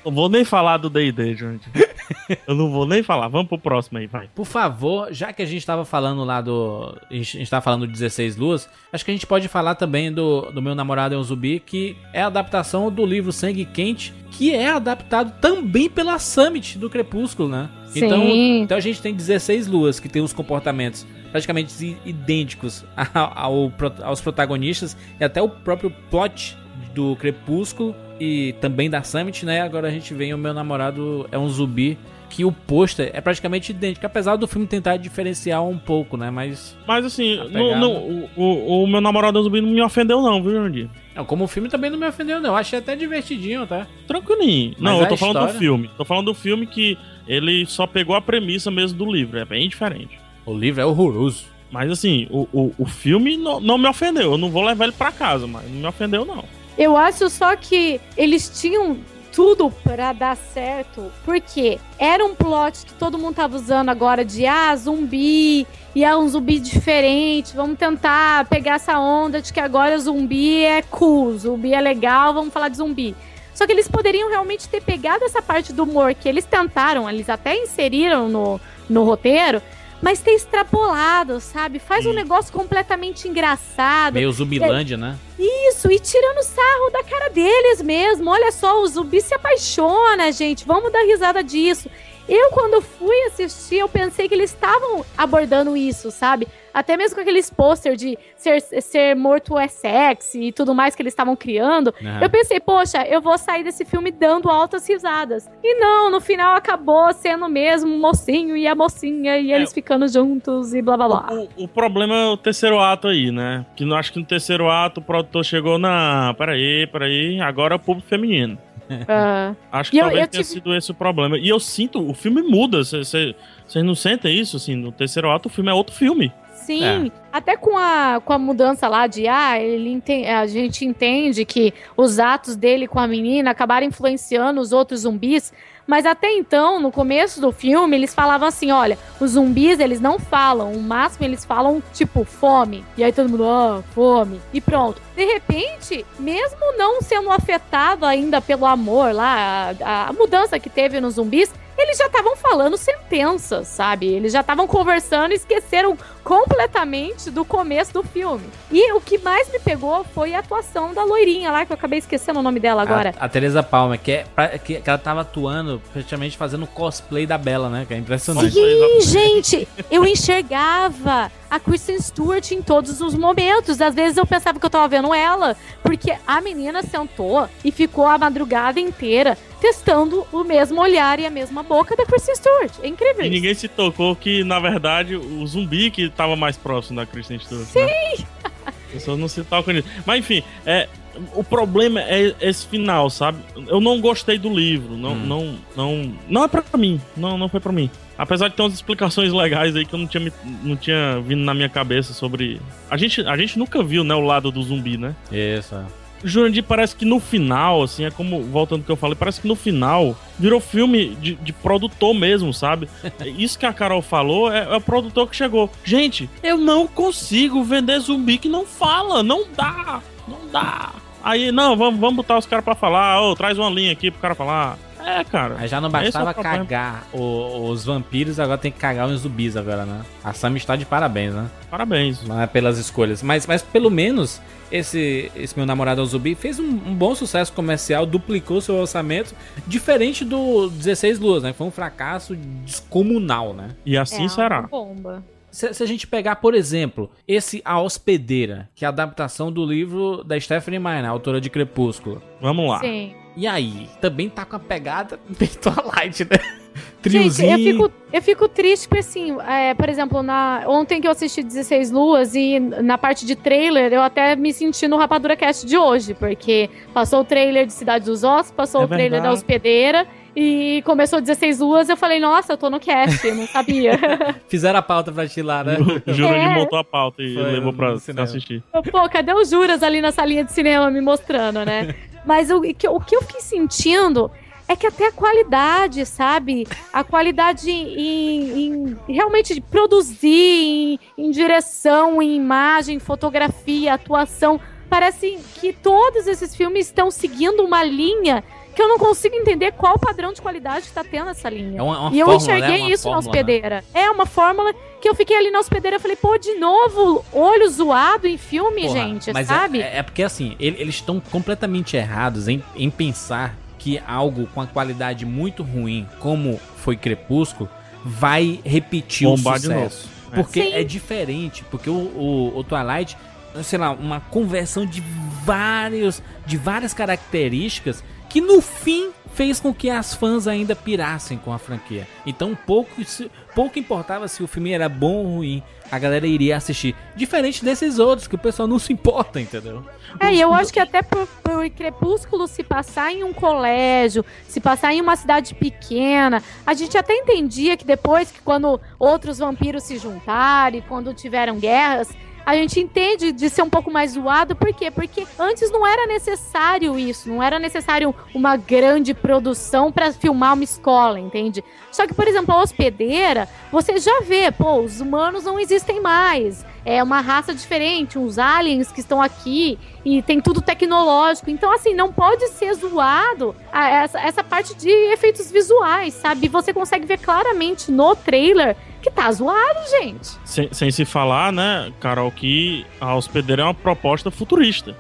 Não vou nem falar do D&D, Jandir. Eu não vou nem falar. Vamos pro próximo aí, vai. Por favor, já que a gente tava falando lá do. A gente tava falando de 16 Luas, acho que a gente pode falar também do, do Meu Namorado é um Zumbi, que é a adaptação do livro Sangue Quente, que é adaptado também pela Summit do Crepúsculo, né? Então, Sim. então a gente tem 16 luas que tem os comportamentos praticamente idênticos ao- aos protagonistas e até o próprio plot do Crepúsculo e também da Summit, né? Agora a gente vem o meu namorado é um zumbi que o pôster é praticamente idêntico, apesar do filme tentar diferenciar um pouco, né? Mas Mas assim, não- pegada. não, o, o- o meu namorado zumbi não me ofendeu não, viu, Jandir? não, como o filme também não me ofendeu, não. Eu achei até divertidinho, tá? Tranquilinho. Mas não, eu tô falando do história- filme. Tô falando do filme que ele só pegou a premissa mesmo do livro. É bem diferente. O livro é horroroso. Mas assim, o, o, o filme não, não me ofendeu. Eu não vou levar ele pra casa, mas não me ofendeu, não. Eu acho só que eles tinham tudo pra dar certo, porque era um plot que todo mundo tava usando agora de ah, zumbi, e é um zumbi diferente, vamos tentar pegar essa onda de que agora zumbi é cool, zumbi é legal, vamos falar de zumbi. Só que eles poderiam realmente ter pegado essa parte do humor que eles tentaram, eles até inseriram no, no roteiro, mas ter extrapolado, sabe? Faz um Hum. negócio completamente engraçado. Meio Zumbilândia, né? Isso, e tirando sarro da cara deles mesmo. Olha só, o zumbi se apaixona, gente. Vamos dar risada disso. Eu, quando fui assistir, eu pensei que eles estavam abordando isso, sabe? Até mesmo com aqueles pôster de ser, ser morto é sexy e tudo mais que eles estavam criando. Aham. Eu pensei, poxa, eu vou sair desse filme dando altas risadas. E não, no final acabou sendo mesmo o mocinho e a mocinha e eles ficando juntos e blá blá blá. O, o problema é o terceiro ato aí, né? Que eu acho que no terceiro ato o produtor chegou na. Peraí, peraí, agora é o público feminino. Ah, Acho que E eu- talvez eu tenha tive- sido esse o problema. E eu sinto, o filme muda. Vocês não sentem isso? Assim, no terceiro ato o filme é outro filme. Sim, até com a, com a mudança lá de ah, ele enten- a gente entende que os atos dele com a menina acabaram influenciando os outros zumbis, mas até então, no começo do filme, eles falavam assim, olha, os zumbis eles não falam, o máximo eles falam tipo fome. E aí todo mundo, ah, fome. E pronto. De repente, mesmo não sendo afetado ainda pelo amor lá, a, a mudança que teve nos zumbis, eles já estavam falando sentenças, sabe? Eles já estavam conversando e esqueceram completamente do começo do filme. E o que mais me pegou foi a atuação da loirinha lá, que eu acabei esquecendo o nome dela agora. A, a Teresa Palmer, que, é, pra- que, que ela tava atuando praticamente fazendo cosplay da Bela, né? Que é impressionante. Sim, gente, eu enxergava a Kristen Stewart em todos os momentos. Às vezes eu pensava que eu tava vendo ela, porque a menina sentou e ficou a madrugada inteira testando o mesmo olhar e a mesma boca da Kristen Stewart. É incrível. E isso. ninguém se tocou que, na verdade, o zumbi que tava mais próximo da Kristen Stewart. Sim! Né? As pessoas não se tocam nisso. Mas enfim, é, o problema é esse final, sabe? Eu não gostei do livro, não, Hum. não, não, não é pra mim, não, não foi pra mim. Apesar de ter umas explicações legais aí que eu não tinha, não tinha vindo na minha cabeça sobre. A gente, a gente nunca viu, né, o lado do zumbi, né? Isso. é. Jurandir parece que no final, assim, é como, voltando ao que eu falei, parece que no final virou filme de, de produtor mesmo, sabe? Isso que a Carol falou é, é o produtor que chegou. Gente, eu não consigo vender zumbi que não fala, não dá, não dá. Aí, não, vamos, vamos botar os caras pra falar, ô, traz uma linha aqui pro cara falar. É, cara. Aí já não esse é o bastava cagar o- os vampiros, agora tem que cagar os zumbis agora, né? A Sam está de parabéns, né? Parabéns. Não é pelas escolhas. Mas, mas pelo menos esse, esse meu namorado é o zumbi fez um, um bom sucesso comercial, duplicou seu orçamento, diferente do 16 Luas, né? Foi um fracasso descomunal, né? E assim é, será. bomba. Se, se a gente pegar, por exemplo, esse A Hospedeira, que é a adaptação do livro da Stephanie Meyer, né? autora de Crepúsculo. Vamos lá. Sim. E aí, também tá com a pegada bem Twilight, né? Gente, Triozinho. eu fico, eu fico triste porque, assim, é, por exemplo, na, ontem que eu assisti 16 Luas e na parte de trailer, eu até me senti no Rapadura Cast de hoje, porque passou o trailer de Cidade dos Ossos, passou É o trailer da verdade. hospedeira e começou 16 Luas, eu falei, nossa, eu tô no cast, eu não sabia. Fizeram a pauta pra ti lá, né? O Jurandir É. montou a pauta e Foi levou pra cinema. assistir. Pô, cadê os juras ali na salinha de cinema me mostrando, né? Mas o, que- o que eu fiquei sentindo é que até a qualidade, sabe? A qualidade em, em realmente produzir, em, em direção, em imagem, fotografia, atuação. Parece que todos esses filmes estão seguindo uma linha que eu não consigo entender qual padrão de qualidade está tendo essa linha. É uma, uma E eu fórmula, enxerguei né? Isso na fórmula, né? hospedeira. É uma fórmula que eu fiquei ali na hospedeira e falei, pô, de novo, olho zoado em filme, Porra, gente, mas sabe? É, é porque assim, ele- eles estão completamente errados em, em pensar que algo com a qualidade muito ruim, como foi Crepúsculo, vai repetir Bombar o de sucesso. novo. É. Porque Sim. é diferente, porque o, o, o Twilight, sei lá, uma conversão de vários, de várias características que no fim fez com que as fãs ainda pirassem com a franquia. Então pouco, pouco importava se o filme era bom ou ruim, a galera iria assistir. Diferente desses outros, que o pessoal não se importa, entendeu? É, eu acho que até por, por Crepúsculo se passar em um colégio, se passar em uma cidade pequena, a gente até entendia que depois que quando outros vampiros se juntaram quando tiveram guerras, a gente entende de ser um pouco mais zoado, por quê? Porque antes não era necessário isso, não era necessário uma grande produção para filmar uma escola, entende? Só que, por exemplo, a hospedeira, você já vê, pô, os humanos não existem mais. É uma raça diferente, uns aliens que estão aqui e tem tudo tecnológico. Então, assim, não pode ser zoado essa, essa parte de efeitos visuais, sabe? Você consegue ver claramente no trailer que tá zoado, gente. Sem, sem se falar, né, Carol, que a hospedeira é uma proposta futurista.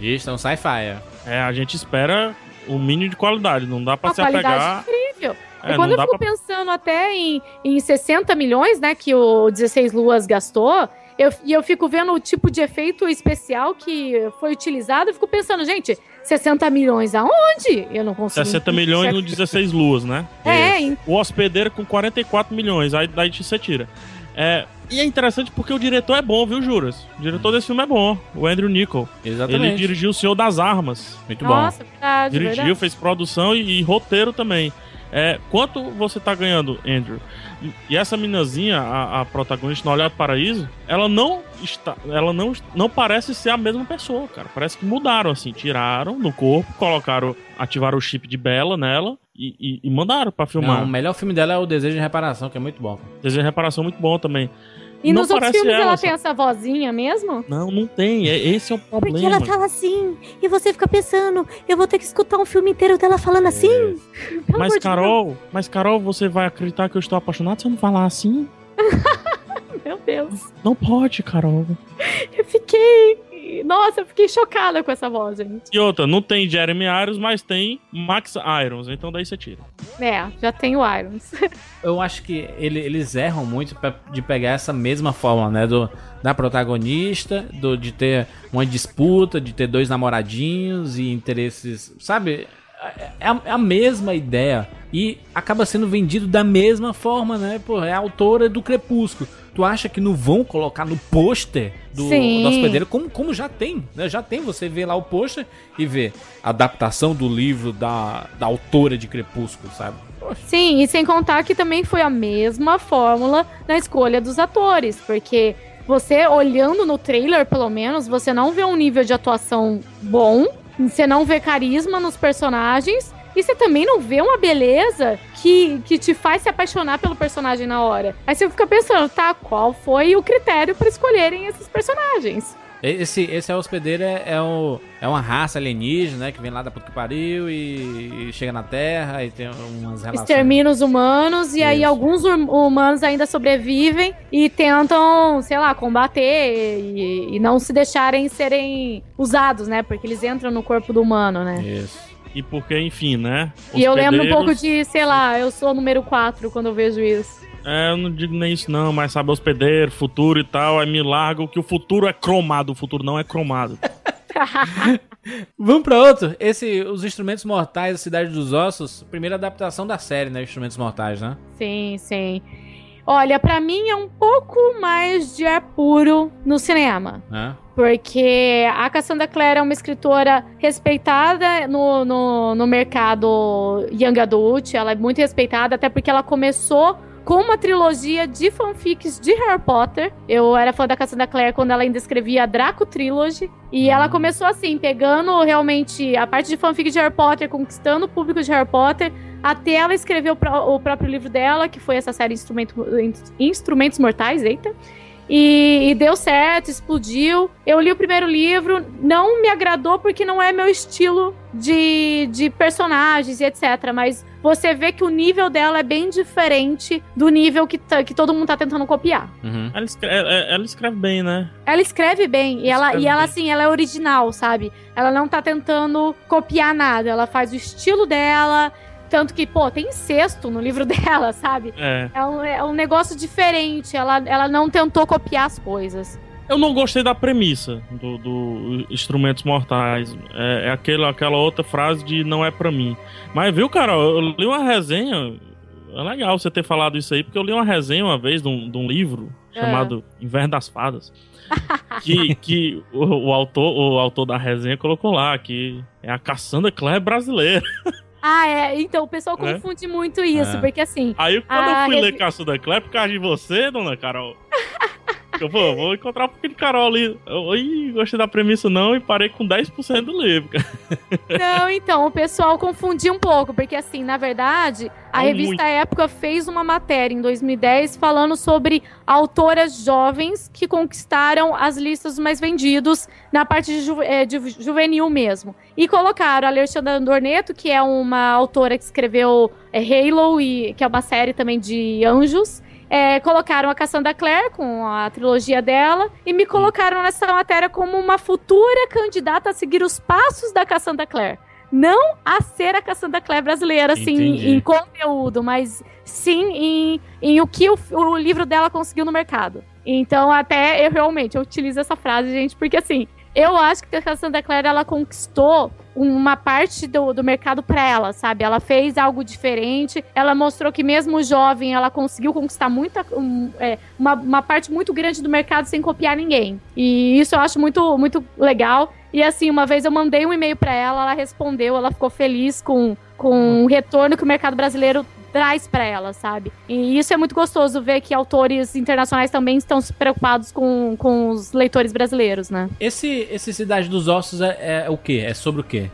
Isso, é um sci-fi. é. É, a gente espera o mínimo de qualidade, não dá pra Uma se qualidade apegar. incrível. É, e quando não eu fico pra... pensando até em, em 60 milhões, né, que o 16 Luas gastou, eu, e eu fico vendo o tipo de efeito especial que foi utilizado, eu fico pensando, gente, 60 milhões aonde? Eu não consigo. 60 milhões no 16 luas, né? É, em- O hospedeiro com 44 milhões, aí daí você tira. É, e é interessante porque o diretor é bom, viu, Juras? O diretor desse filme é bom, o Andrew Nichol. Exatamente. Ele dirigiu O Senhor das Armas. Muito bom. Nossa, verdade, Dirigiu, verdade. fez produção e, e roteiro também. É, quanto você tá ganhando, Andrew? E- essa minazinha, a, a protagonista no Olhar do Paraíso, ela não está. Ela não, não parece ser a mesma pessoa, cara. Parece que mudaram, assim. Tiraram do corpo, colocaram. Ativaram o chip de Bela nela e, e- e mandaram pra filmar. Não, o melhor filme dela é o Desejo de Reparação, que é muito bom. Desejo de reparação muito bom também. E não nos outros filmes ela, ela, tem essa vozinha mesmo? Não, não tem. É, esse é o Porque problema. ela fala assim, e você fica pensando, eu vou ter que escutar um filme inteiro dela falando assim? Pelo Mas amor de Carol, mas Carol, você vai acreditar que eu estou apaixonado se eu não falar assim? Meu Deus. Não pode, Carol. Eu fiquei. Nossa, eu fiquei chocada com essa voz, gente. E outra, não tem Jeremy Irons, mas tem Max Irons, então daí você tira. É, já tem o Irons. Eu acho que ele- eles erram muito pra- de pegar essa mesma forma, né? Do, da protagonista, do, de ter uma disputa, de ter dois namoradinhos e interesses. Sabe? É a, é a mesma ideia E acaba sendo vendido da mesma forma, né? Pô, é a autora do Crepúsculo. Tu acha que não vão colocar no pôster do, Sim. do hospedeiro? Como, como já tem, né? Já tem, você vê lá o pôster e vê a adaptação do livro da, da autora de Crepúsculo, sabe? Sim, e sem contar que também foi a mesma fórmula na escolha dos atores, porque você olhando no trailer, pelo menos, você não vê um nível de atuação bom, você não vê carisma nos personagens. E você também não vê uma beleza que, que te faz se apaixonar pelo personagem na hora. Aí você fica pensando, tá, qual foi o critério para escolherem esses personagens? Esse, esse hospedeiro é, é, o, é uma raça alienígena, né? Que vem lá da puta que pariu e, e chega na Terra e tem umas relações. Extermina os humanos e aí Isso. alguns hum- humanos ainda sobrevivem e tentam, sei lá, combater e, e não se deixarem serem usados, né? Porque eles entram no corpo do humano, né? Isso. E porque, enfim, né? E eu lembro um pouco de, sei lá, eu sou o número 4 quando eu vejo isso. É, eu não digo nem isso não, mas sabe, hospedeiro, futuro e tal, aí me largo que o futuro é cromado, o futuro não é cromado. Vamos pra outro. Esse, Os Instrumentos Mortais da Cidade dos Ossos, primeira adaptação da série, né? Instrumentos Mortais, né? Sim, sim. Olha, pra mim é um pouco mais de ar puro no cinema. Hã? Porque a Cassandra Clare é uma escritora respeitada no, no, no mercado Young Adult. Ela é muito respeitada, até porque ela começou com uma trilogia de fanfics de Harry Potter. Eu era fã da Cassandra Clare quando ela ainda escrevia a Draco Trilogy. E ela começou assim, pegando realmente a parte de fanfic de Harry Potter, conquistando o público de Harry Potter, até ela escrever o próprio livro dela, que foi essa série Instrumento- Instrumentos Mortais, eita. E, e deu certo, explodiu. Eu li o primeiro livro, não me agradou porque não é meu estilo de, de personagens e etc. Mas você vê que o nível dela é bem diferente do nível que, tá- que todo mundo tá tentando copiar. Uhum. Ela escreve, ela- ela escreve bem, né? Ela escreve bem e ela, Escreve e ela bem. assim, ela é original, sabe? Ela não tá tentando copiar nada, ela faz o estilo dela. Tanto que, pô, tem incesto no livro dela, sabe? É. É um, é um negócio diferente. Ela, ela não tentou copiar as coisas. Eu não gostei da premissa do, do Instrumentos Mortais. É, é aquele, aquela outra frase de não é pra mim. Mas viu, cara, eu li uma resenha. É legal você ter falado isso aí, porque eu li uma resenha uma vez de um, de um livro É. chamado Inverno das Fadas. que que o, o autor, o autor da resenha colocou lá que é a Cassandra Clare brasileira. Ah, é. Então o pessoal É? confunde muito isso, É. porque assim. Aí quando Ah, eu fui revi- ler Cassandra Clare, por causa de você, dona Carol. Eu vou, vou encontrar um pouquinho de Carol ali. Ih, gostei da premissa não e parei com 10% do livro. Não, então, o pessoal confundiu um pouco, porque assim, na verdade, a Não revista muito. Época fez uma matéria em 2010 falando sobre autoras jovens que conquistaram as listas mais vendidos na parte de, ju- eh, de juvenil mesmo. E colocaram a Alexandra Dorneto, que é uma autora que escreveu eh, Halo, e, que é uma série também de anjos. É, colocaram a Cassandra Clare com a trilogia dela e me colocaram nessa matéria como uma futura candidata a seguir os passos da Cassandra Clare. Não a ser a Cassandra Clare brasileira, assim, Entendi. em conteúdo, mas sim em, em o que o, o livro dela conseguiu no mercado. Então, até eu realmente eu utilizo essa frase, gente, porque assim, eu acho que a Cassandra Clare ela conquistou uma parte do, do mercado para ela, sabe? Ela fez algo diferente, ela mostrou que mesmo jovem ela conseguiu conquistar muita, um, é, uma, uma parte muito grande do mercado sem copiar ninguém. E isso eu acho muito, muito legal. E assim, uma vez eu mandei um e-mail para ela, ela respondeu, ela ficou feliz com, com o retorno que o mercado brasileiro traz para ela, sabe? E isso é muito gostoso ver que autores internacionais também estão se preocupados com, com os leitores brasileiros, né? Esse, esse Cidade dos Ossos é, é o quê? É sobre o quê?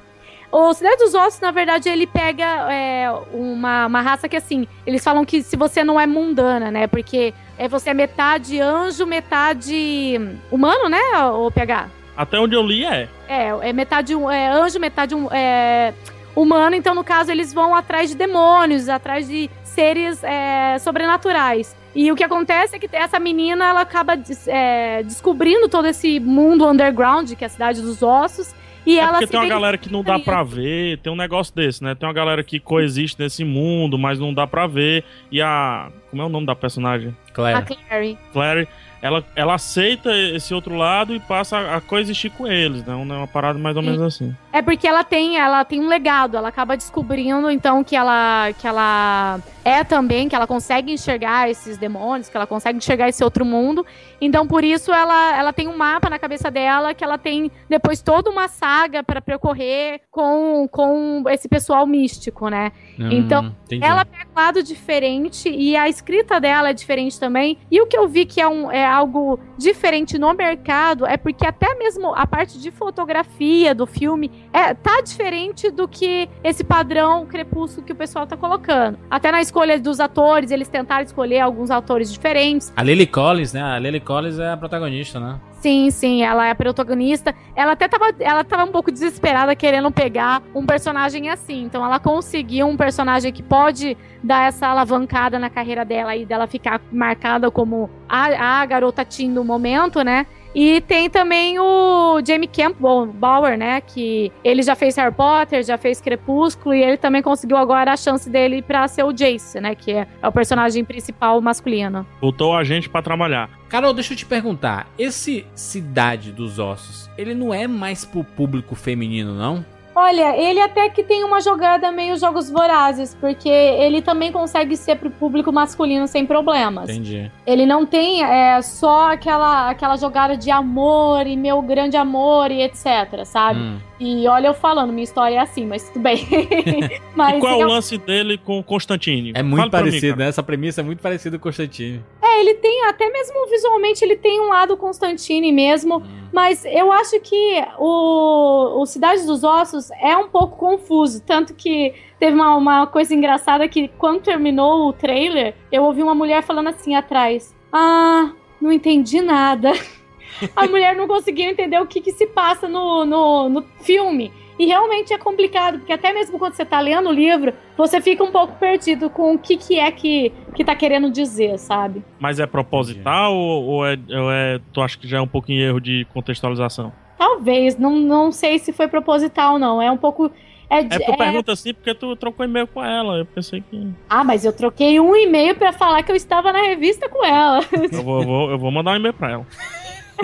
O Cidade dos Ossos, na verdade, ele pega é, uma, uma raça que, assim, eles falam que se você não é mundana, né? Porque é, você é metade anjo, metade humano, né, o PH? Até onde eu li é. É, é metade um- é, anjo, metade um- é, humano. Então, no caso, eles vão atrás de demônios, atrás de seres é, sobrenaturais. E o que acontece é que essa menina, ela acaba é, descobrindo todo esse mundo underground, que é a Cidade dos Ossos. E É ela porque se tem uma galera que não dá pra ver, tem um negócio desse, né? Tem uma galera que coexiste nesse mundo, mas não dá pra ver. E a. Como é o nome da personagem? a Claire. Clary. Clary, ela, ela aceita esse outro lado e passa a, a coexistir com eles, né? Uma parada mais ou menos assim. É porque ela tem, ela tem um legado, ela acaba descobrindo então que ela que ela é também, que ela consegue enxergar esses demônios, que ela consegue enxergar esse outro mundo. Então por isso ela ela tem um mapa na cabeça dela que ela tem depois toda uma saga para percorrer com com esse pessoal místico, né? Então, Hum, entendi. Ela pega um lado diferente e a escrita dela é diferente também. E o que eu vi que é, um, é algo diferente no mercado é porque até mesmo a parte de fotografia do filme é, tá diferente do que esse padrão crepúsculo que o pessoal tá colocando. Até na escolha dos atores, eles tentaram escolher alguns atores diferentes. A Lily Collins, né? A Lily Collins é a protagonista, né? Sim, sim, ela é a protagonista. Ela até tava, ela tava um pouco desesperada querendo pegar um personagem assim. Então ela conseguiu um personagem que pode dar essa alavancada na carreira dela e dela ficar marcada como a, a garota teen do momento, né? E tem também o Jamie Campbell Bauer, né? Que ele já fez Harry Potter, já fez Crepúsculo, e ele também conseguiu agora a chance dele pra ser o Jace, né? Que é, é o personagem principal masculino. Botou a gente pra trabalhar. Carol, deixa eu te perguntar. Esse Cidade dos Ossos, ele não é mais pro público feminino, não? Olha, ele até que tem uma jogada meio jogos vorazes, porque ele também consegue ser pro público masculino sem problemas. Entendi. Ele não tem é, só aquela, aquela jogada de amor e meu grande amor e etc, sabe? Hum. E olha eu falando, minha história é assim, mas tudo bem. mas e qual é o eu- lance dele com o Constantine? É muito Fala mim, parecido, cara. né? Essa premissa é muito parecida com o Constantine. É, ele tem, até mesmo visualmente, ele tem um lado Constantine mesmo. Mas eu acho que o, o Cidade dos Ossos é um pouco confuso. Tanto que teve uma, uma coisa engraçada que quando terminou o trailer, eu ouvi uma mulher falando assim atrás: Ah, não entendi nada. A mulher não conseguiu entender o que, que se passa no, no, no filme. E realmente é complicado, porque até mesmo quando você tá lendo o livro, você fica um pouco perdido com o que, que é que, que tá querendo dizer, sabe? Mas é proposital ou, ou é, ou é. Tu acha que já é um pouquinho erro de contextualização? Talvez, não, não sei se foi proposital, não. É um pouco. É, É porque eu pergunto assim porque tu trocou e-mail com ela. Eu pensei que. Ah, mas eu troquei um e-mail pra falar que eu estava na revista com ela. Eu vou, eu vou, eu vou mandar um e-mail pra ela.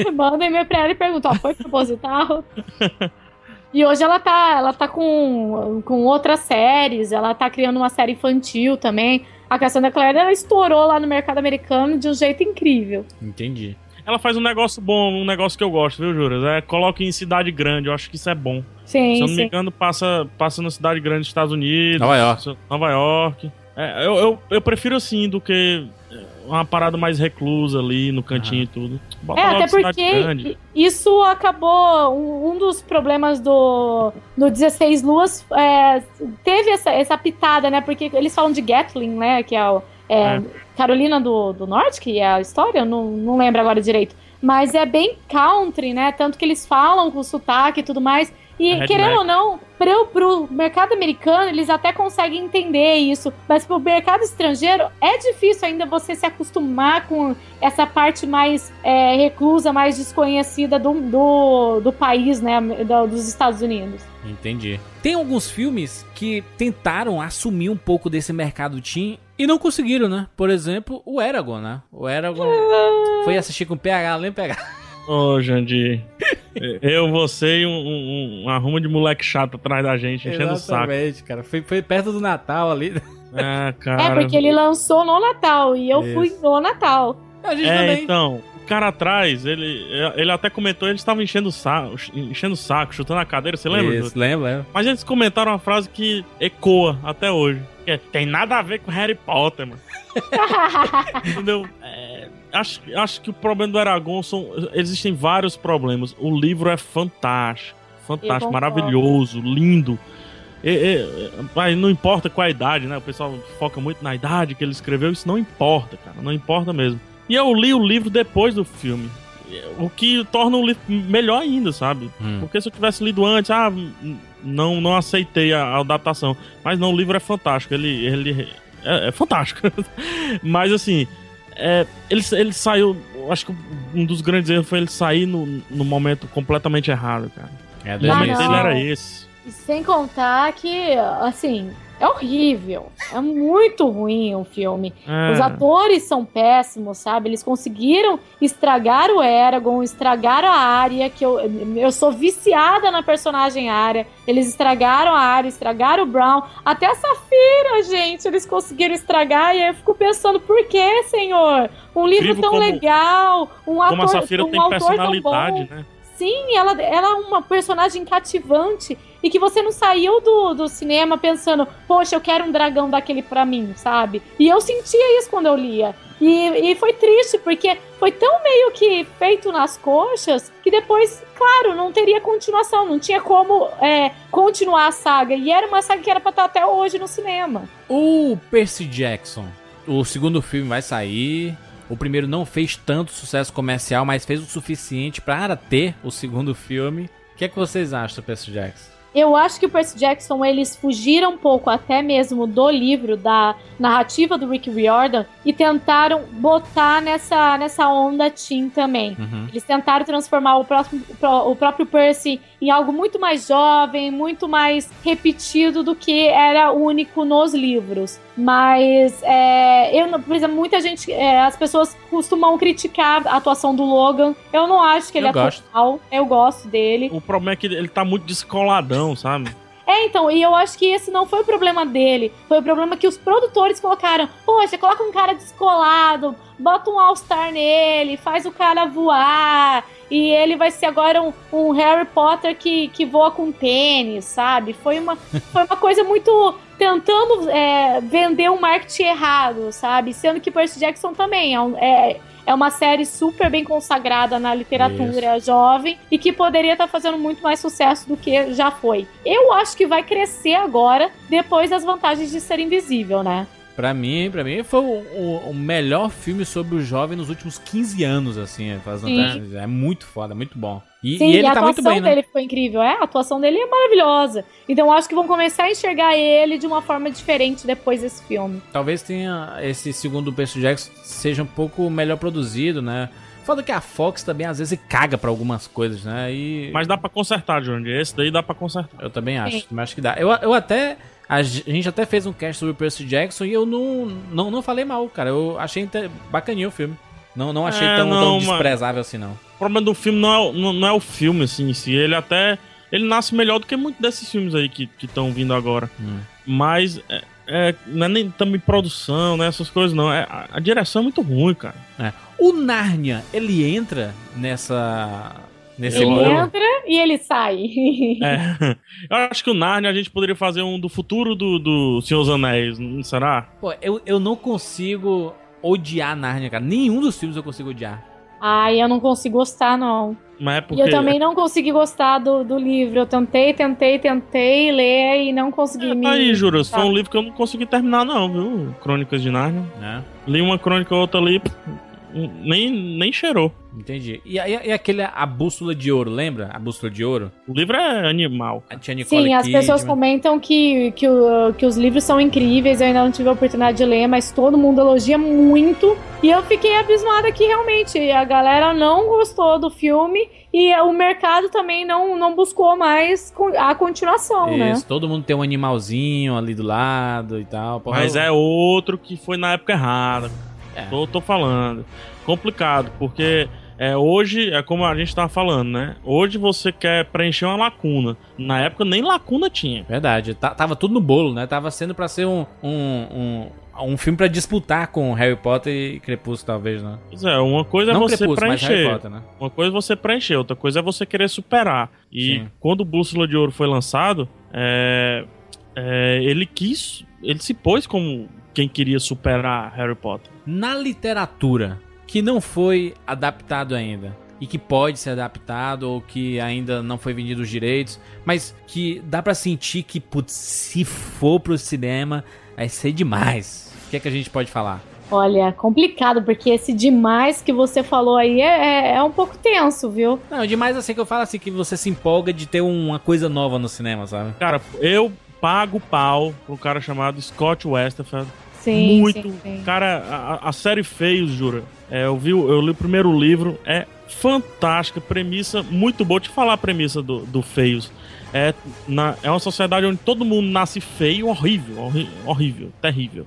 Manda e-mail pra ela e pergunta, ó, foi proposital? E hoje ela tá, ela tá com, com outras séries, ela tá criando uma série infantil também. A Cassandra Clare, ela estourou lá no mercado americano de um jeito incrível. Entendi. Ela faz um negócio bom, um negócio que eu gosto, viu, Juras? É coloca em cidade grande, eu acho que isso é bom. Sim, Se eu não me sim. engano, passa, passa na cidade grande dos Estados Unidos. Nova York. Nova York. É, eu, eu, eu prefiro assim do que uma parada mais reclusa ali no cantinho e tudo. Bota É, até porque grande. isso acabou. Um, um dos problemas do, do 16 Luas é, teve essa, essa pitada, né? Porque eles falam de Gatling, né? Que é, o, é, É. Carolina do, do Norte, que é a história, eu não, não lembro agora direito. Mas é bem country, né? Tanto que eles falam com sotaque e tudo mais. E, querendo ou não, pro, pro mercado americano, eles até conseguem entender isso. Mas pro mercado estrangeiro, é difícil ainda você se acostumar com essa parte mais é, reclusa, mais desconhecida do, do, do país, né? do- dos Estados Unidos. Entendi. Tem alguns filmes que tentaram assumir um pouco desse mercado teen e não conseguiram, né? Por exemplo, o Eragon, né? O Eragon foi assistir com PH, lembra PH? Ô, Jandir. eu, você e um, um, um arrumo de moleque chato atrás da gente, enchendo o saco. Exatamente, cara. Foi, foi perto do Natal ali. É, cara. É, porque ele lançou no Natal e eu Isso. fui no Natal. A gente É, também. então, o cara atrás, ele, ele até comentou, eles estavam enchendo o saco, enchendo o saco, chutando a cadeira, você lembra? Isso, lembra, lembra. Mas eles comentaram uma frase que ecoa até hoje. Que é, tem nada a ver com Harry Potter, mano. Entendeu? É, acho, acho que o problema do Eragon são. Existem vários problemas. O livro é fantástico. Fantástico, maravilhoso, lindo. E- e- mas não importa qual a idade, né? O pessoal foca muito na idade que ele escreveu. Isso não importa, cara. Não importa mesmo. E eu li o livro depois do filme. O que torna o livro melhor ainda, sabe? Hum. Porque se eu tivesse lido antes, ah, não, não aceitei a, a adaptação. Mas não, o livro é fantástico. Ele, ele é, é fantástico. Mas assim, é, ele, ele saiu. Acho que um dos grandes erros foi ele sair no, no momento completamente errado, cara. É, O momento dele era esse. E sem contar que, assim, é horrível. É muito ruim o filme. É. Os atores são péssimos, sabe? Eles conseguiram estragar o Eragon, estragar a área, que eu, eu sou viciada na personagem área. Eles estragaram a área, estragaram o Brown. Até a Safira, gente, eles conseguiram estragar. E aí eu fico pensando, por que, senhor? Um livro Incrível tão como- legal, um ator, Como a Safira um tem personalidade, bom. né? Sim, ela, ela é uma personagem cativante e que você não saiu do, do cinema pensando, poxa, eu quero um dragão daquele pra mim, sabe? E eu sentia isso quando eu lia. E, e foi triste, porque foi tão meio que feito nas coxas que depois, claro, não teria continuação, não tinha como é, continuar a saga. E era uma saga que era pra estar até hoje no cinema. O Percy Jackson, o segundo filme vai sair. O primeiro não fez tanto sucesso comercial, mas fez o suficiente para ter o segundo filme. O que é que vocês acham do Percy Jackson? Eu acho que o Percy Jackson, eles fugiram um pouco até mesmo do livro, da narrativa do Rick Riordan, e tentaram botar nessa, nessa onda teen também. Uhum. Eles tentaram transformar o, próximo, o próprio Percy em algo muito mais jovem, muito mais repetido do que era único nos livros. Mas, é, eu, não- por exemplo, muita gente, é, as pessoas costumam criticar a atuação do Logan. Eu não acho que ele Eu é gosto. eu gosto dele. O problema é que ele tá muito descoladão, sabe? É, então, e eu acho que esse não foi o problema dele. Foi o problema que os produtores colocaram. Poxa, coloca um cara descolado, bota um All-Star nele, faz o cara voar. E ele vai ser agora um, um Harry Potter que, que voa com tênis, sabe? Foi uma, foi uma coisa muito tentando é, vender um marketing errado, sabe? Sendo que Percy Jackson também é, um- é, é uma série super bem consagrada na literatura jovem e que poderia estar fazendo muito mais sucesso do que já foi. Eu acho que vai crescer agora, depois das vantagens de ser invisível, né? Pra mim, pra mim foi o, o- melhor filme sobre o jovem nos últimos 15 anos, assim. Faz é muito foda, muito bom. E, Sim, e ele a tá atuação muito bem, né? dele ficou incrível. É, a atuação dele é maravilhosa. Então eu acho que vão começar a enxergar ele de uma forma diferente depois desse filme. Talvez tenha esse segundo Percy Jackson seja um pouco melhor produzido, né? Foda que a Fox também às vezes caga pra algumas coisas, né? E Mas dá pra consertar, Johnny. Esse daí dá pra consertar. eu também acho, também acho que dá. Eu, eu até a gente até fez um cast sobre Percy Jackson e eu não não, não falei mal, cara. Eu achei bacaninho o filme. Não, não achei É, tão, não, tão desprezável assim, não. O problema do filme não é, o- não, não é o filme, assim, em si. Ele até. Ele nasce melhor do que muitos desses filmes aí que estão vindo agora. Hum. Mas é, é, não é nem também produção, né? Essas coisas, não. É, a, a direção é muito ruim, cara. O Narnia, ele entra nessa nesse ele bolo? entra e ele sai. É. Eu acho que o Narnia a gente poderia fazer um do futuro do, do Senhor dos Anéis, não será? Pô, eu, eu não consigo odiar Narnia, cara. Nenhum dos filmes eu consigo odiar. Ai, eu não consigo gostar, não. Mas é E porque. eu também não consegui gostar do, do livro. Eu tentei, tentei, tentei ler e não consegui É, me. tá aí, Jura. Foi um livro que eu não consegui terminar, não, viu? Crônicas de Narnia. Né? Li uma crônica ou outra ali, nem, nem cheirou. Entendi. E, e, e aquele A Bússola de Ouro, lembra? A Bússola de Ouro? O livro é animal. Sim, as pessoas comentam que, que, que os livros são incríveis, eu ainda não tive a oportunidade de ler, mas todo mundo elogia muito. E eu fiquei abismada que realmente a galera não gostou do filme e o mercado também não, não buscou mais a continuação, né? Isso, todo mundo tem um animalzinho ali do lado e tal. Porra, Mas eu- é outro que foi na época errada. É. Tô, tô falando. Complicado, porque é, hoje, é como a gente tava falando, né? Hoje você quer preencher uma lacuna. Na época nem lacuna tinha. Verdade, tá- tava tudo no bolo, né? Tava sendo pra ser um, um, um, um filme pra disputar com Harry Potter e Crepúsculo, talvez, né? Pois é, uma coisa Não é você preencher. Potter, né? Uma coisa é você preencher, outra coisa é você querer superar. E Sim. quando o Bússola de Ouro foi lançado, é, é, ele quis. Ele se pôs como quem queria superar Harry Potter. Na literatura, que não foi adaptado ainda, e que pode ser adaptado, ou que ainda não foi vendido os direitos, mas que dá pra sentir que, putz, se for pro cinema, vai ser demais. O que é que a gente pode falar? Olha, complicado, porque esse demais que você falou aí é, é, é um pouco tenso, viu? Não, demais assim que eu falo assim, que você se empolga de ter uma coisa nova no cinema, sabe? Cara, eu pago pau pro cara chamado Scott Westerfeld. Sim, Muito. sim, sim. Cara, a, a série Feios, jura. É, eu, vi, eu li o primeiro livro, é fantástica, premissa muito boa. Deixa eu falar a premissa do, do Feios. É, na, é uma sociedade onde todo mundo nasce feio, horrível, horri- horrível, terrível.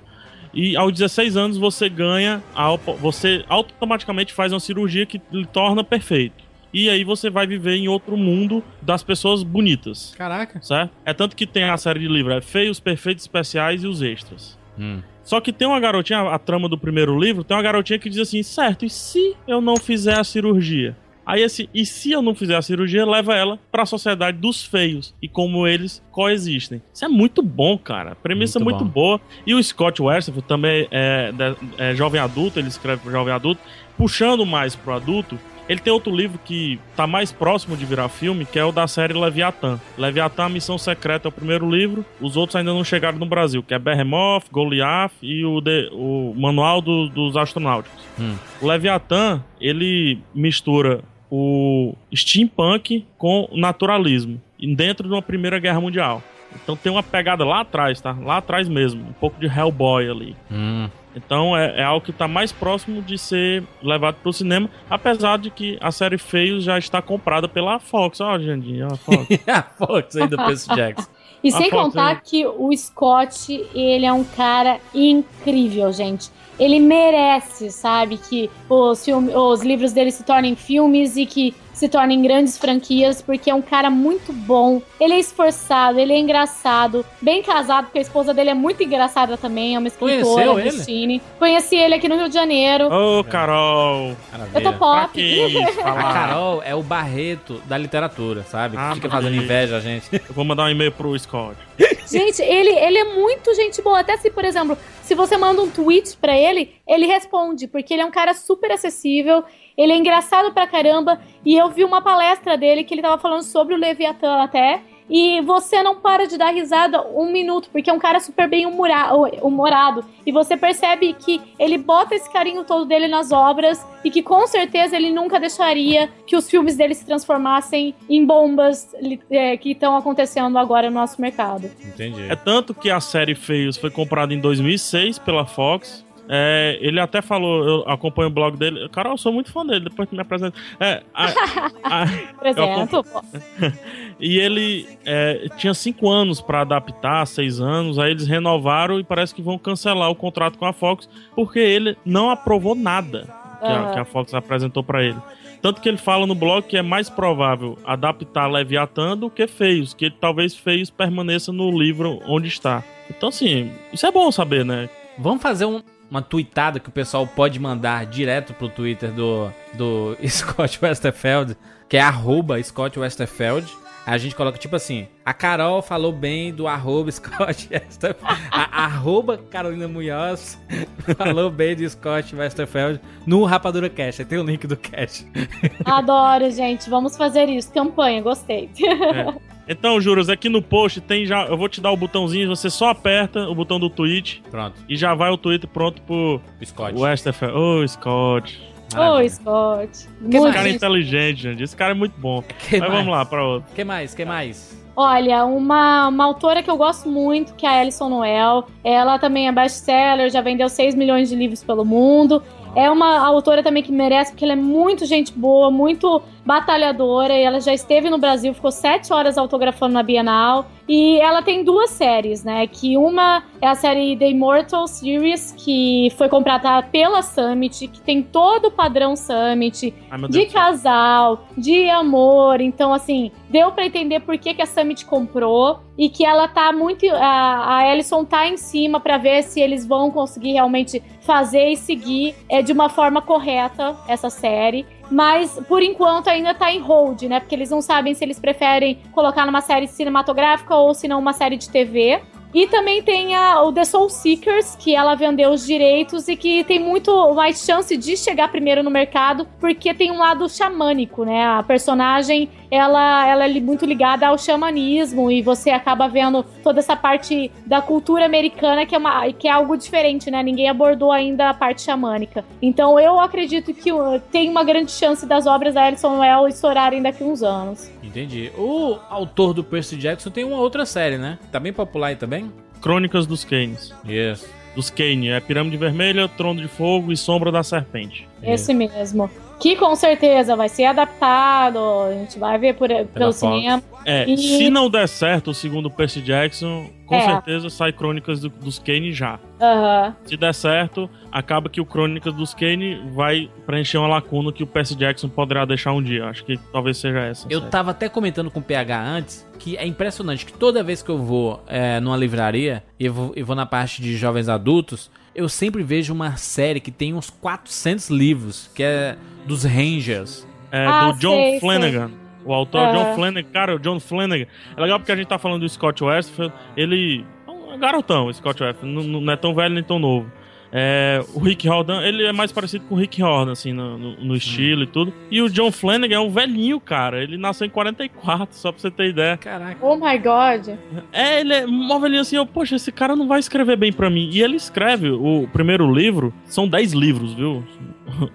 E aos 16 anos você ganha, a, você automaticamente faz uma cirurgia que lhe torna perfeito. E aí você vai viver em outro mundo das pessoas bonitas, Caraca. certo? É tanto que tem a série de livros, é Feios, Perfeitos, Especiais e os Extras. Hum. Só que tem uma garotinha, a, a trama do primeiro livro, tem uma garotinha que diz assim: certo, e se eu não fizer a cirurgia? Aí esse, e se eu não fizer a cirurgia, leva ela pra sociedade dos feios e como eles coexistem. Isso é muito bom, cara. Premissa Muito muito, bom. boa. E o Scott Westerfield também é, de- é jovem adulto, ele escreve pro jovem adulto, puxando mais pro adulto. Ele tem outro livro que tá mais próximo de virar filme, que é o da série Leviatã. Leviatã, Missão Secreta é o primeiro livro, os outros ainda não chegaram no Brasil, que é Behemoth, Goliath e o, de- o Manual do- dos Astronáuticos. Hum. O Leviatã, ele mistura o steampunk com o naturalismo, dentro de uma Primeira Guerra Mundial. Então tem uma pegada lá atrás, tá? Lá atrás mesmo, um pouco de Hellboy ali. Hum. Então é, é algo que está mais próximo de ser levado para o cinema, apesar de que a série Feios já está comprada pela Fox. Ó, Jandinho, ó, a Fox. a Fox aí do Percy Jackson. E A sem foto contar aí. que o Scott, ele é um cara incrível, gente. Ele merece, sabe, que os, filme, os livros dele se tornem filmes e que se tornem grandes franquias, porque é um cara muito bom. Ele é esforçado, ele é engraçado, bem casado, porque a esposa dele é muito engraçada também, é uma escritora, Conheceu ele? Christine. Conheci ele aqui no Rio de Janeiro. Ô, Carol! Maravilha. Eu tô pop. que? A? Carol é o Barreto da literatura, sabe? Que Ah, fica meu fazendo inveja a gente. Eu vou mandar um e-mail pro Scott. Gente, ele, ele é muito gente boa. Até se, por exemplo, se você manda um tweet pra ele, ele responde, porque ele é um cara super acessível, ele é engraçado pra caramba. E eu vi uma palestra dele que ele tava falando sobre o Leviatã até. E você não para de dar risada um minuto, porque é um cara super bem humora- humorado. E você percebe que ele bota esse carinho todo dele nas obras e que com certeza ele nunca deixaria que os filmes dele se transformassem em bombas é, que estão acontecendo agora no nosso mercado. Entendi. É tanto que a série Feios foi comprada em 2006 pela Fox. É, ele até falou, eu acompanho o blog dele. Carol, eu sou muito fã dele, depois que me apresenta. É, a- a-. E ele é, tinha cinco anos pra adaptar, seis anos. Aí eles renovaram e parece que vão cancelar o contrato com a Fox porque ele não aprovou nada que, a, Aham. que a Fox apresentou pra ele. Tanto que ele fala no blog que é mais provável adaptar Leviathan do que Feios, que talvez Feios permaneça no livro onde está. Então, assim, isso é bom saber, né? Vamos fazer um- uma tweetada que o pessoal pode mandar direto pro Twitter do, do Scott Westerfeld, que é arroba Scott Westerfeld. Aí a gente coloca tipo assim: a Carol falou bem do arroba Scott Westerfeld. A arroba Carolina Munhoz falou bem do Scott Westerfeld no Rapadura Cash. Aí tem o link do Cash. Adoro, gente. Vamos fazer isso. Campanha, gostei. Então, Juras, aqui no post tem já. Eu vou te dar o botãozinho, você só aperta o botão do tweet Pronto, e já vai o tweet pronto pro o Scott. Westerfeld. Ô, Scott. Oi, Maravilha. Scott. Esse Muito cara é gente- inteligente, gente. Esse cara é muito bom. Que Mas mais? vamos lá pra outro. que mais? que mais? Olha, uma, uma autora que eu gosto muito, que é a Alison Noel. Ela também é best-seller, já vendeu 6 milhões de livros pelo mundo. É uma autora também que merece, porque ela é muito gente boa, muito batalhadora. E ela já esteve no Brasil, ficou sete horas autografando na Bienal. E ela tem duas séries, né? Que uma é a série The Immortal Series, que foi comprada pela Summit, que tem todo o padrão Summit, Ai, de casal, de amor. Então, assim, deu pra entender por que, que a Summit comprou e que ela tá muito. A, a Ellison tá em cima pra ver se eles vão conseguir realmente fazer e seguir é, de uma forma correta essa série. Mas, por enquanto, ainda tá em hold, né? Porque eles não sabem se eles preferem colocar numa série cinematográfica ou se não uma série de TV. E também tem a, o The Soul Seekers, que ela vendeu os direitos e que tem muito mais chance de chegar primeiro no mercado, porque tem um lado xamânico, né? A personagem, ela, ela é muito ligada ao xamanismo e você acaba vendo toda essa parte da cultura americana que é, uma, que é algo diferente, né? Ninguém abordou ainda a parte xamânica. Então eu acredito que uh, tem uma grande chance das obras da Alison Noel estourarem daqui uns anos. Entendi. O autor do Percy Jackson tem uma outra série, né? Tá bem popular aí também? Crônicas dos Canes. Isso. dos Kane. É Pirâmide Vermelha, Trono de Fogo e Sombra da Serpente. Esse mesmo. Que com certeza vai ser adaptado, a gente vai ver por, pelo Fox. cinema. É, E- se não der certo o segundo Percy Jackson, com É. certeza sai Crônicas do- dos Kane já. Aham. Se der certo, acaba que o Crônicas dos Kane vai preencher uma lacuna que o Percy Jackson poderá deixar um dia. Acho que talvez seja essa. Eu série. tava até comentando com o PH antes que é impressionante que toda vez que eu vou é, numa livraria e eu vou, eu vou na parte de jovens adultos, eu sempre vejo uma série que tem uns 400 livros, que é dos Rangers. É Ah, do John sei, Flanagan. O autor Aham. John Flanagan. Cara, o John Flanagan. É legal porque a gente tá falando do Scott Westfield. Ele é um garotão, o Scott Westfield. Não, não é tão velho nem tão novo. É, o Rick Jordan, ele é mais parecido com o Rick Jordan, assim, no, no- no estilo e tudo. E o John Flanagan é um velhinho, cara. Ele nasceu em 44, só pra você ter ideia. Caraca. Oh my god. É, ele é mó velhinho assim, eu, poxa, esse cara não vai escrever bem pra mim. E ele escreve o primeiro livro, são 10 livros, viu?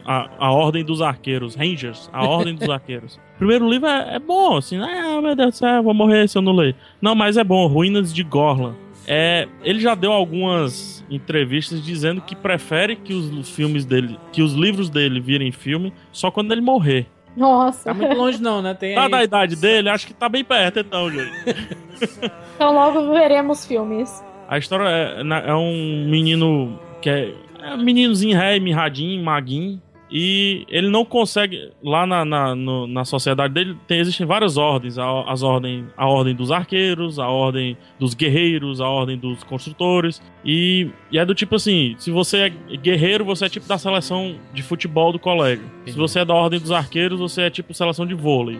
A, a Ordem dos Arqueiros, Rangers, a Ordem dos Arqueiros. O primeiro livro é, é bom, assim, ah, meu Deus do céu, eu vou morrer se eu não ler. Não, mas é bom, Ruínas de Gorla. É, ele já deu algumas entrevistas dizendo que prefere que os filmes dele, que os livros dele virem filme só quando ele morrer. Nossa. Tá muito longe não, né? Tem Tá aí- da idade dele, acho que tá bem perto então, gente. Então logo veremos filmes. A história é, é um menino que é, é um meninozinho ré, mirradinho, maguinho. E ele não consegue. Lá na, na, no- na sociedade dele tem, existem várias ordens. A, as ordem, a ordem dos arqueiros, a ordem dos guerreiros, a ordem dos construtores. E, e é do tipo assim: se você é guerreiro, você é tipo da seleção de futebol do colégio. Se você é da ordem dos arqueiros, você é tipo seleção de vôlei,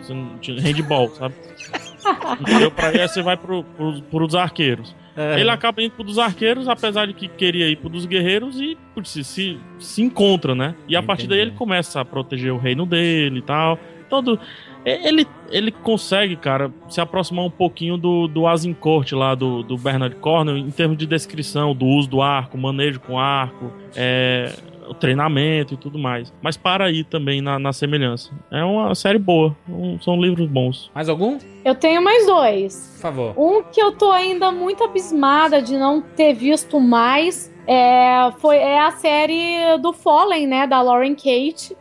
handball, sabe? Entendeu? Pra aí você vai pro, pro, pros arqueiros. É. Ele acaba indo pro dos arqueiros, apesar de que queria ir pro dos guerreiros e putz, se, se, se encontra, né? E a partir daí Entendi. ele começa a proteger o reino dele e tal. Todo. Ele, ele consegue, cara, se aproximar um pouquinho do, do Azincourt lá, do, do Bernard Cornwell, em termos de descrição do uso do arco, manejo com arco, é, o treinamento e tudo mais. Mas para aí também na, na semelhança. É uma série boa, um- são livros bons. Mais algum? Eu tenho mais dois. Por favor. Um que eu tô ainda muito abismada de não ter visto mais é, foi, é a série do Fallen, né? Da Lauren Kate.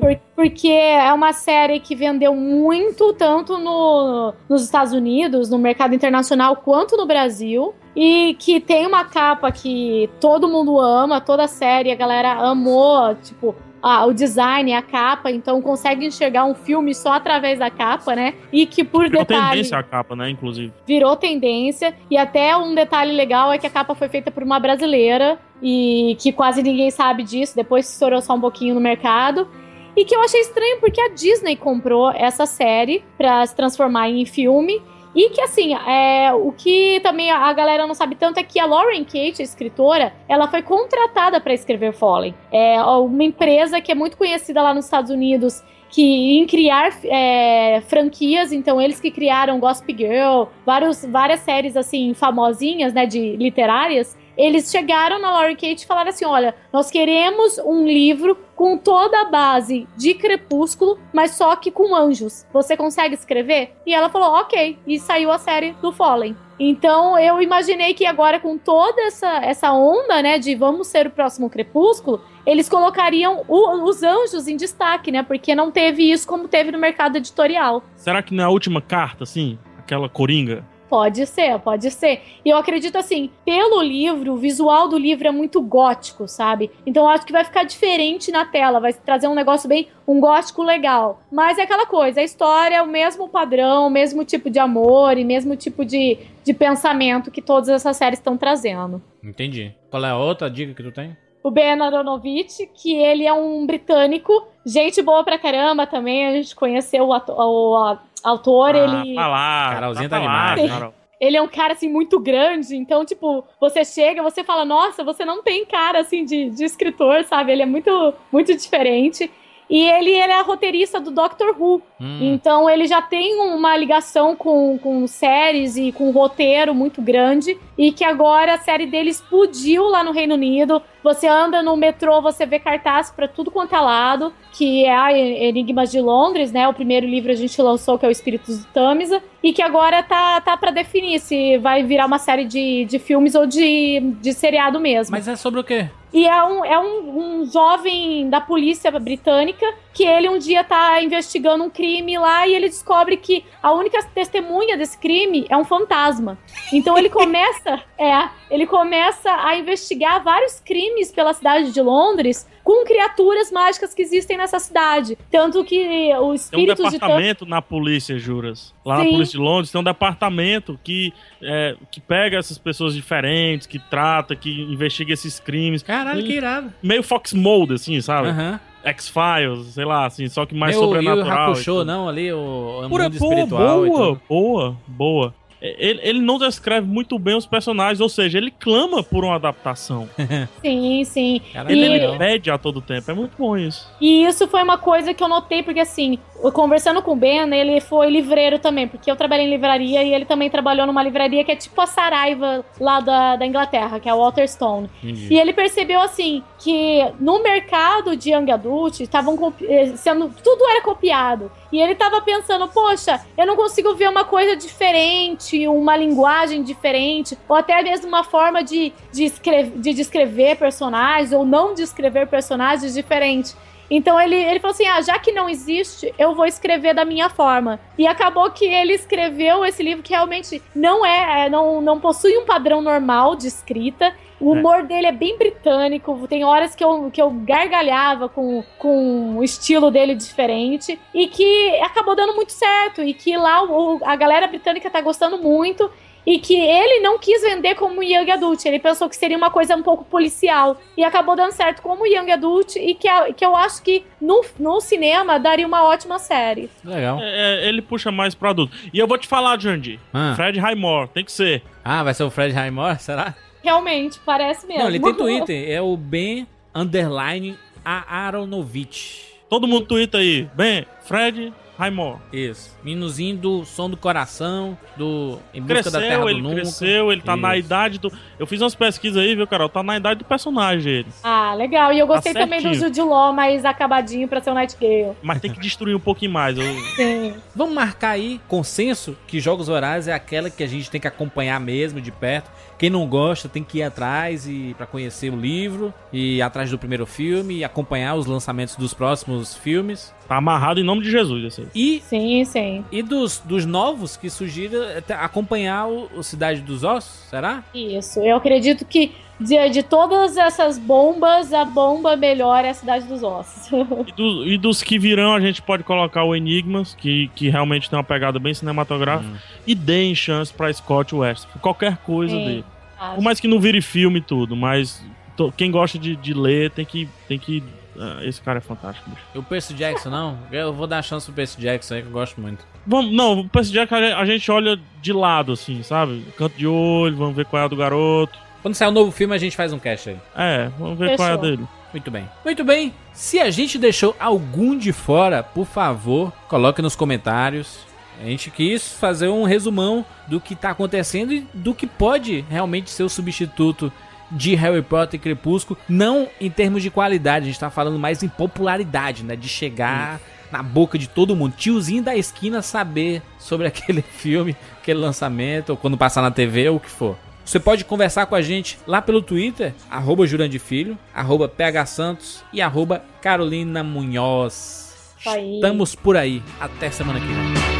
Por- porque é uma série que vendeu muito, tanto no, nos Estados Unidos, no mercado internacional, quanto no Brasil. E que tem uma capa que todo mundo ama, toda a série, a galera amou, tipo, ah, o design, a capa, então consegue enxergar um filme só através da capa, né? E que por Virou detalhe tendência a capa, né, inclusive. virou tendência. E até um detalhe legal é que a capa foi feita por uma brasileira e que quase ninguém sabe disso, depois estourou só um pouquinho no mercado. E que eu achei estranho porque a Disney comprou essa série pra se transformar em filme. E que, assim, é, o que também a galera não sabe tanto é que a Lauren Kate, a escritora, ela foi contratada para escrever Fallen. É uma empresa que é muito conhecida lá nos Estados Unidos que em criar é, franquias, então eles que criaram Gossip Girl, vários, várias séries assim famosinhas, né, de literárias, eles chegaram na Lauren Kate e falaram assim: olha, nós queremos um livro com toda a base de Crepúsculo, mas só que com anjos. Você consegue escrever? E ela falou: ok. E saiu a série do Fallen. Então eu imaginei que agora, com toda essa, essa onda, né, de vamos ser o próximo Crepúsculo, eles colocariam o- os anjos em destaque, né? Porque não teve isso como teve no mercado editorial. Será que na última carta, assim, aquela coringa? Pode ser, pode ser. E eu acredito assim, pelo livro, o visual do livro é muito gótico, sabe? Então eu acho que vai ficar diferente na tela, vai trazer um negócio bem, um gótico legal. Mas é aquela coisa, a história é o mesmo padrão, o mesmo tipo de amor e mesmo tipo de, de pensamento que todas essas séries estão trazendo. Entendi. Qual é a outra dica que tu tem? O Ben Aronovich, que ele é um britânico, gente boa pra caramba também, a gente conheceu o, ato- o autor, ele... Tá lá, Carolzinha tá tá animada, Carol. Ele é um cara, assim, muito grande. Então, tipo, você chega, você fala, nossa, você não tem cara, assim, de, de escritor, sabe? Ele é muito, muito diferente. E ele era roteirista do Doctor Who. Hum. Então ele já tem uma ligação com, com séries e com roteiro muito grande. E que agora a série dele explodiu lá no Reino Unido. Você anda no metrô, você vê cartaz pra tudo quanto é lado, que é a Enigmas de Londres, né? O primeiro livro a gente lançou, que é o Espíritos do Tamisa, e que agora tá, tá para definir se vai virar uma série de, de filmes ou de, de seriado mesmo. Mas é sobre o quê? E é, um, é um, um jovem da polícia britânica que ele um dia tá investigando um crime lá e ele descobre que a única testemunha desse crime é um fantasma. Então ele começa, é, ele começa a investigar vários crimes pela cidade de Londres com criaturas mágicas que existem nessa cidade. Tanto que os Tem um espíritos de departamento na polícia, juras. Lá na Sim. polícia de Londres tem um departamento que, é, que pega essas pessoas diferentes, que trata, que investiga esses crimes. Caralho, Hum. que irado. Meio Fox Mode, assim, sabe? Aham. X-Files, sei lá, assim, só que mais Meu, e o sobrenatural. e Hakusho, tudo. não, ali, o, o Pura, mundo boa, espiritual e boa, tudo. boa, boa. É, Ele, ele não descreve muito bem os personagens, ou seja, ele clama por uma adaptação. Sim, sim. E- ele pede a todo tempo. É muito bom isso. E isso foi uma coisa que eu notei, porque assim, conversando com o Ben, ele foi livreiro também, porque eu trabalhei em livraria e ele também trabalhou numa livraria que é tipo a Saraiva lá da, da Inglaterra, que é a Waterstone. E ele percebeu assim que no mercado de young adult estavam eh, sendo tudo era copiado. E ele tava pensando, poxa, eu não consigo ver uma coisa diferente, uma linguagem diferente, ou até mesmo uma forma de, de, escrever, de descrever personagens ou não descrever personagens diferente. Então ele, ele falou assim: ah, já que não existe, eu vou escrever da minha forma. E acabou que ele escreveu esse livro que realmente não é, é, não, não possui um padrão normal de escrita. O humor dele é bem britânico. Tem horas que eu, que eu gargalhava com, com o estilo dele diferente. E que acabou dando muito certo. E que lá o- a galera britânica tá gostando muito. E que ele não quis vender como Young Adult. Ele pensou que seria uma coisa um pouco policial. E acabou dando certo como Young Adult. E que, que eu acho que no, no cinema daria uma ótima série. Legal. É, é, ele puxa mais pro adulto. E eu vou te falar, Jandy. Ah. Fred Highmore, tem que ser. Ah, vai ser o Fred Highmore, será? Realmente, parece mesmo. Não, ele tem Twitter. É o Ben Underline Aaronovich. Todo mundo twitta aí. Bem, Fred Highmore. Isso. Minuzinho do som do coração, do Em Busca da Terra Cresceu, do ele Nunca. cresceu, ele tá na Isso. idade do. Eu fiz umas pesquisas aí, viu, Carol? Tá na idade do personagem ele. Ah, legal. E eu gostei Tá também do. Jude Law mais acabadinho pra ser o Nightingale. Mas tem que destruir um pouquinho mais. Eu- Sim. Vamos marcar aí consenso que Jogos Vorazes é aquela que a gente tem que acompanhar mesmo de perto. Quem não gosta tem que ir atrás e para conhecer o livro e ir atrás do primeiro filme e acompanhar os lançamentos dos próximos filmes. Tá amarrado em nome de Jesus, aí. E Sim, sim. e dos, dos novos que surgiram até acompanhar o, o Cidade dos Ossos, será? Isso. Eu acredito que de, de todas essas bombas, a bomba melhor é a Cidade dos Ossos. E, do- e dos que virão, a gente pode colocar o Enigmas, que, que realmente tem uma pegada bem cinematográfica. E deem chance pra Scott West. Qualquer coisa Sim. dele. Acho. Por mais que não vire filme e tudo, mas to- quem gosta de, de ler tem que. Tem que ah, esse cara é fantástico, bicho. E o Percy Jackson, não? Eu vou dar chance pro Percy Jackson aí, que eu gosto muito. Vamos, não, o Percy Jackson a gente- a gente olha de lado, assim, sabe? Canto de olho, vamos ver qual é a do garoto. Quando sair um novo filme, a gente faz um cast aí. É, vamos ver qual é a Fechou. dele. Muito bem. Muito bem. Se a gente deixou algum de fora, por favor, coloque nos comentários. A gente quis fazer um resumão do que tá acontecendo e do que pode realmente ser o substituto de Harry Potter e Crepúsculo, não em termos de qualidade, a gente tá falando mais em popularidade, né, de chegar na boca de todo mundo, tiozinho da esquina saber sobre aquele filme, aquele lançamento, ou quando passar na TV ou o que for. Você pode conversar com a gente lá pelo Twitter, arroba Filho, arroba PH Santos e arroba Carolina Munhoz. Estamos por aí. Até semana que vem.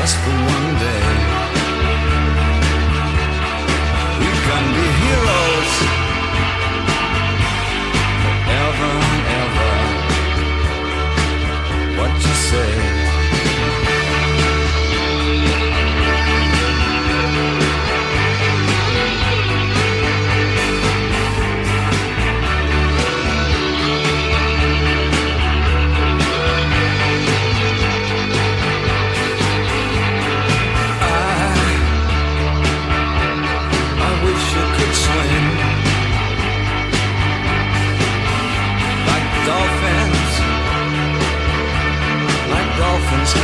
Just for one day. We can be heroes forever and ever. What you say?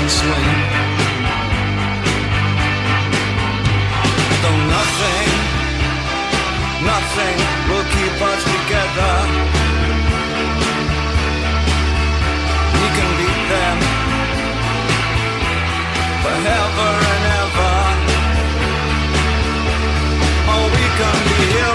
swing. Though nothing, nothing will keep us together. We can beat them forever and ever. Oh, we can be here.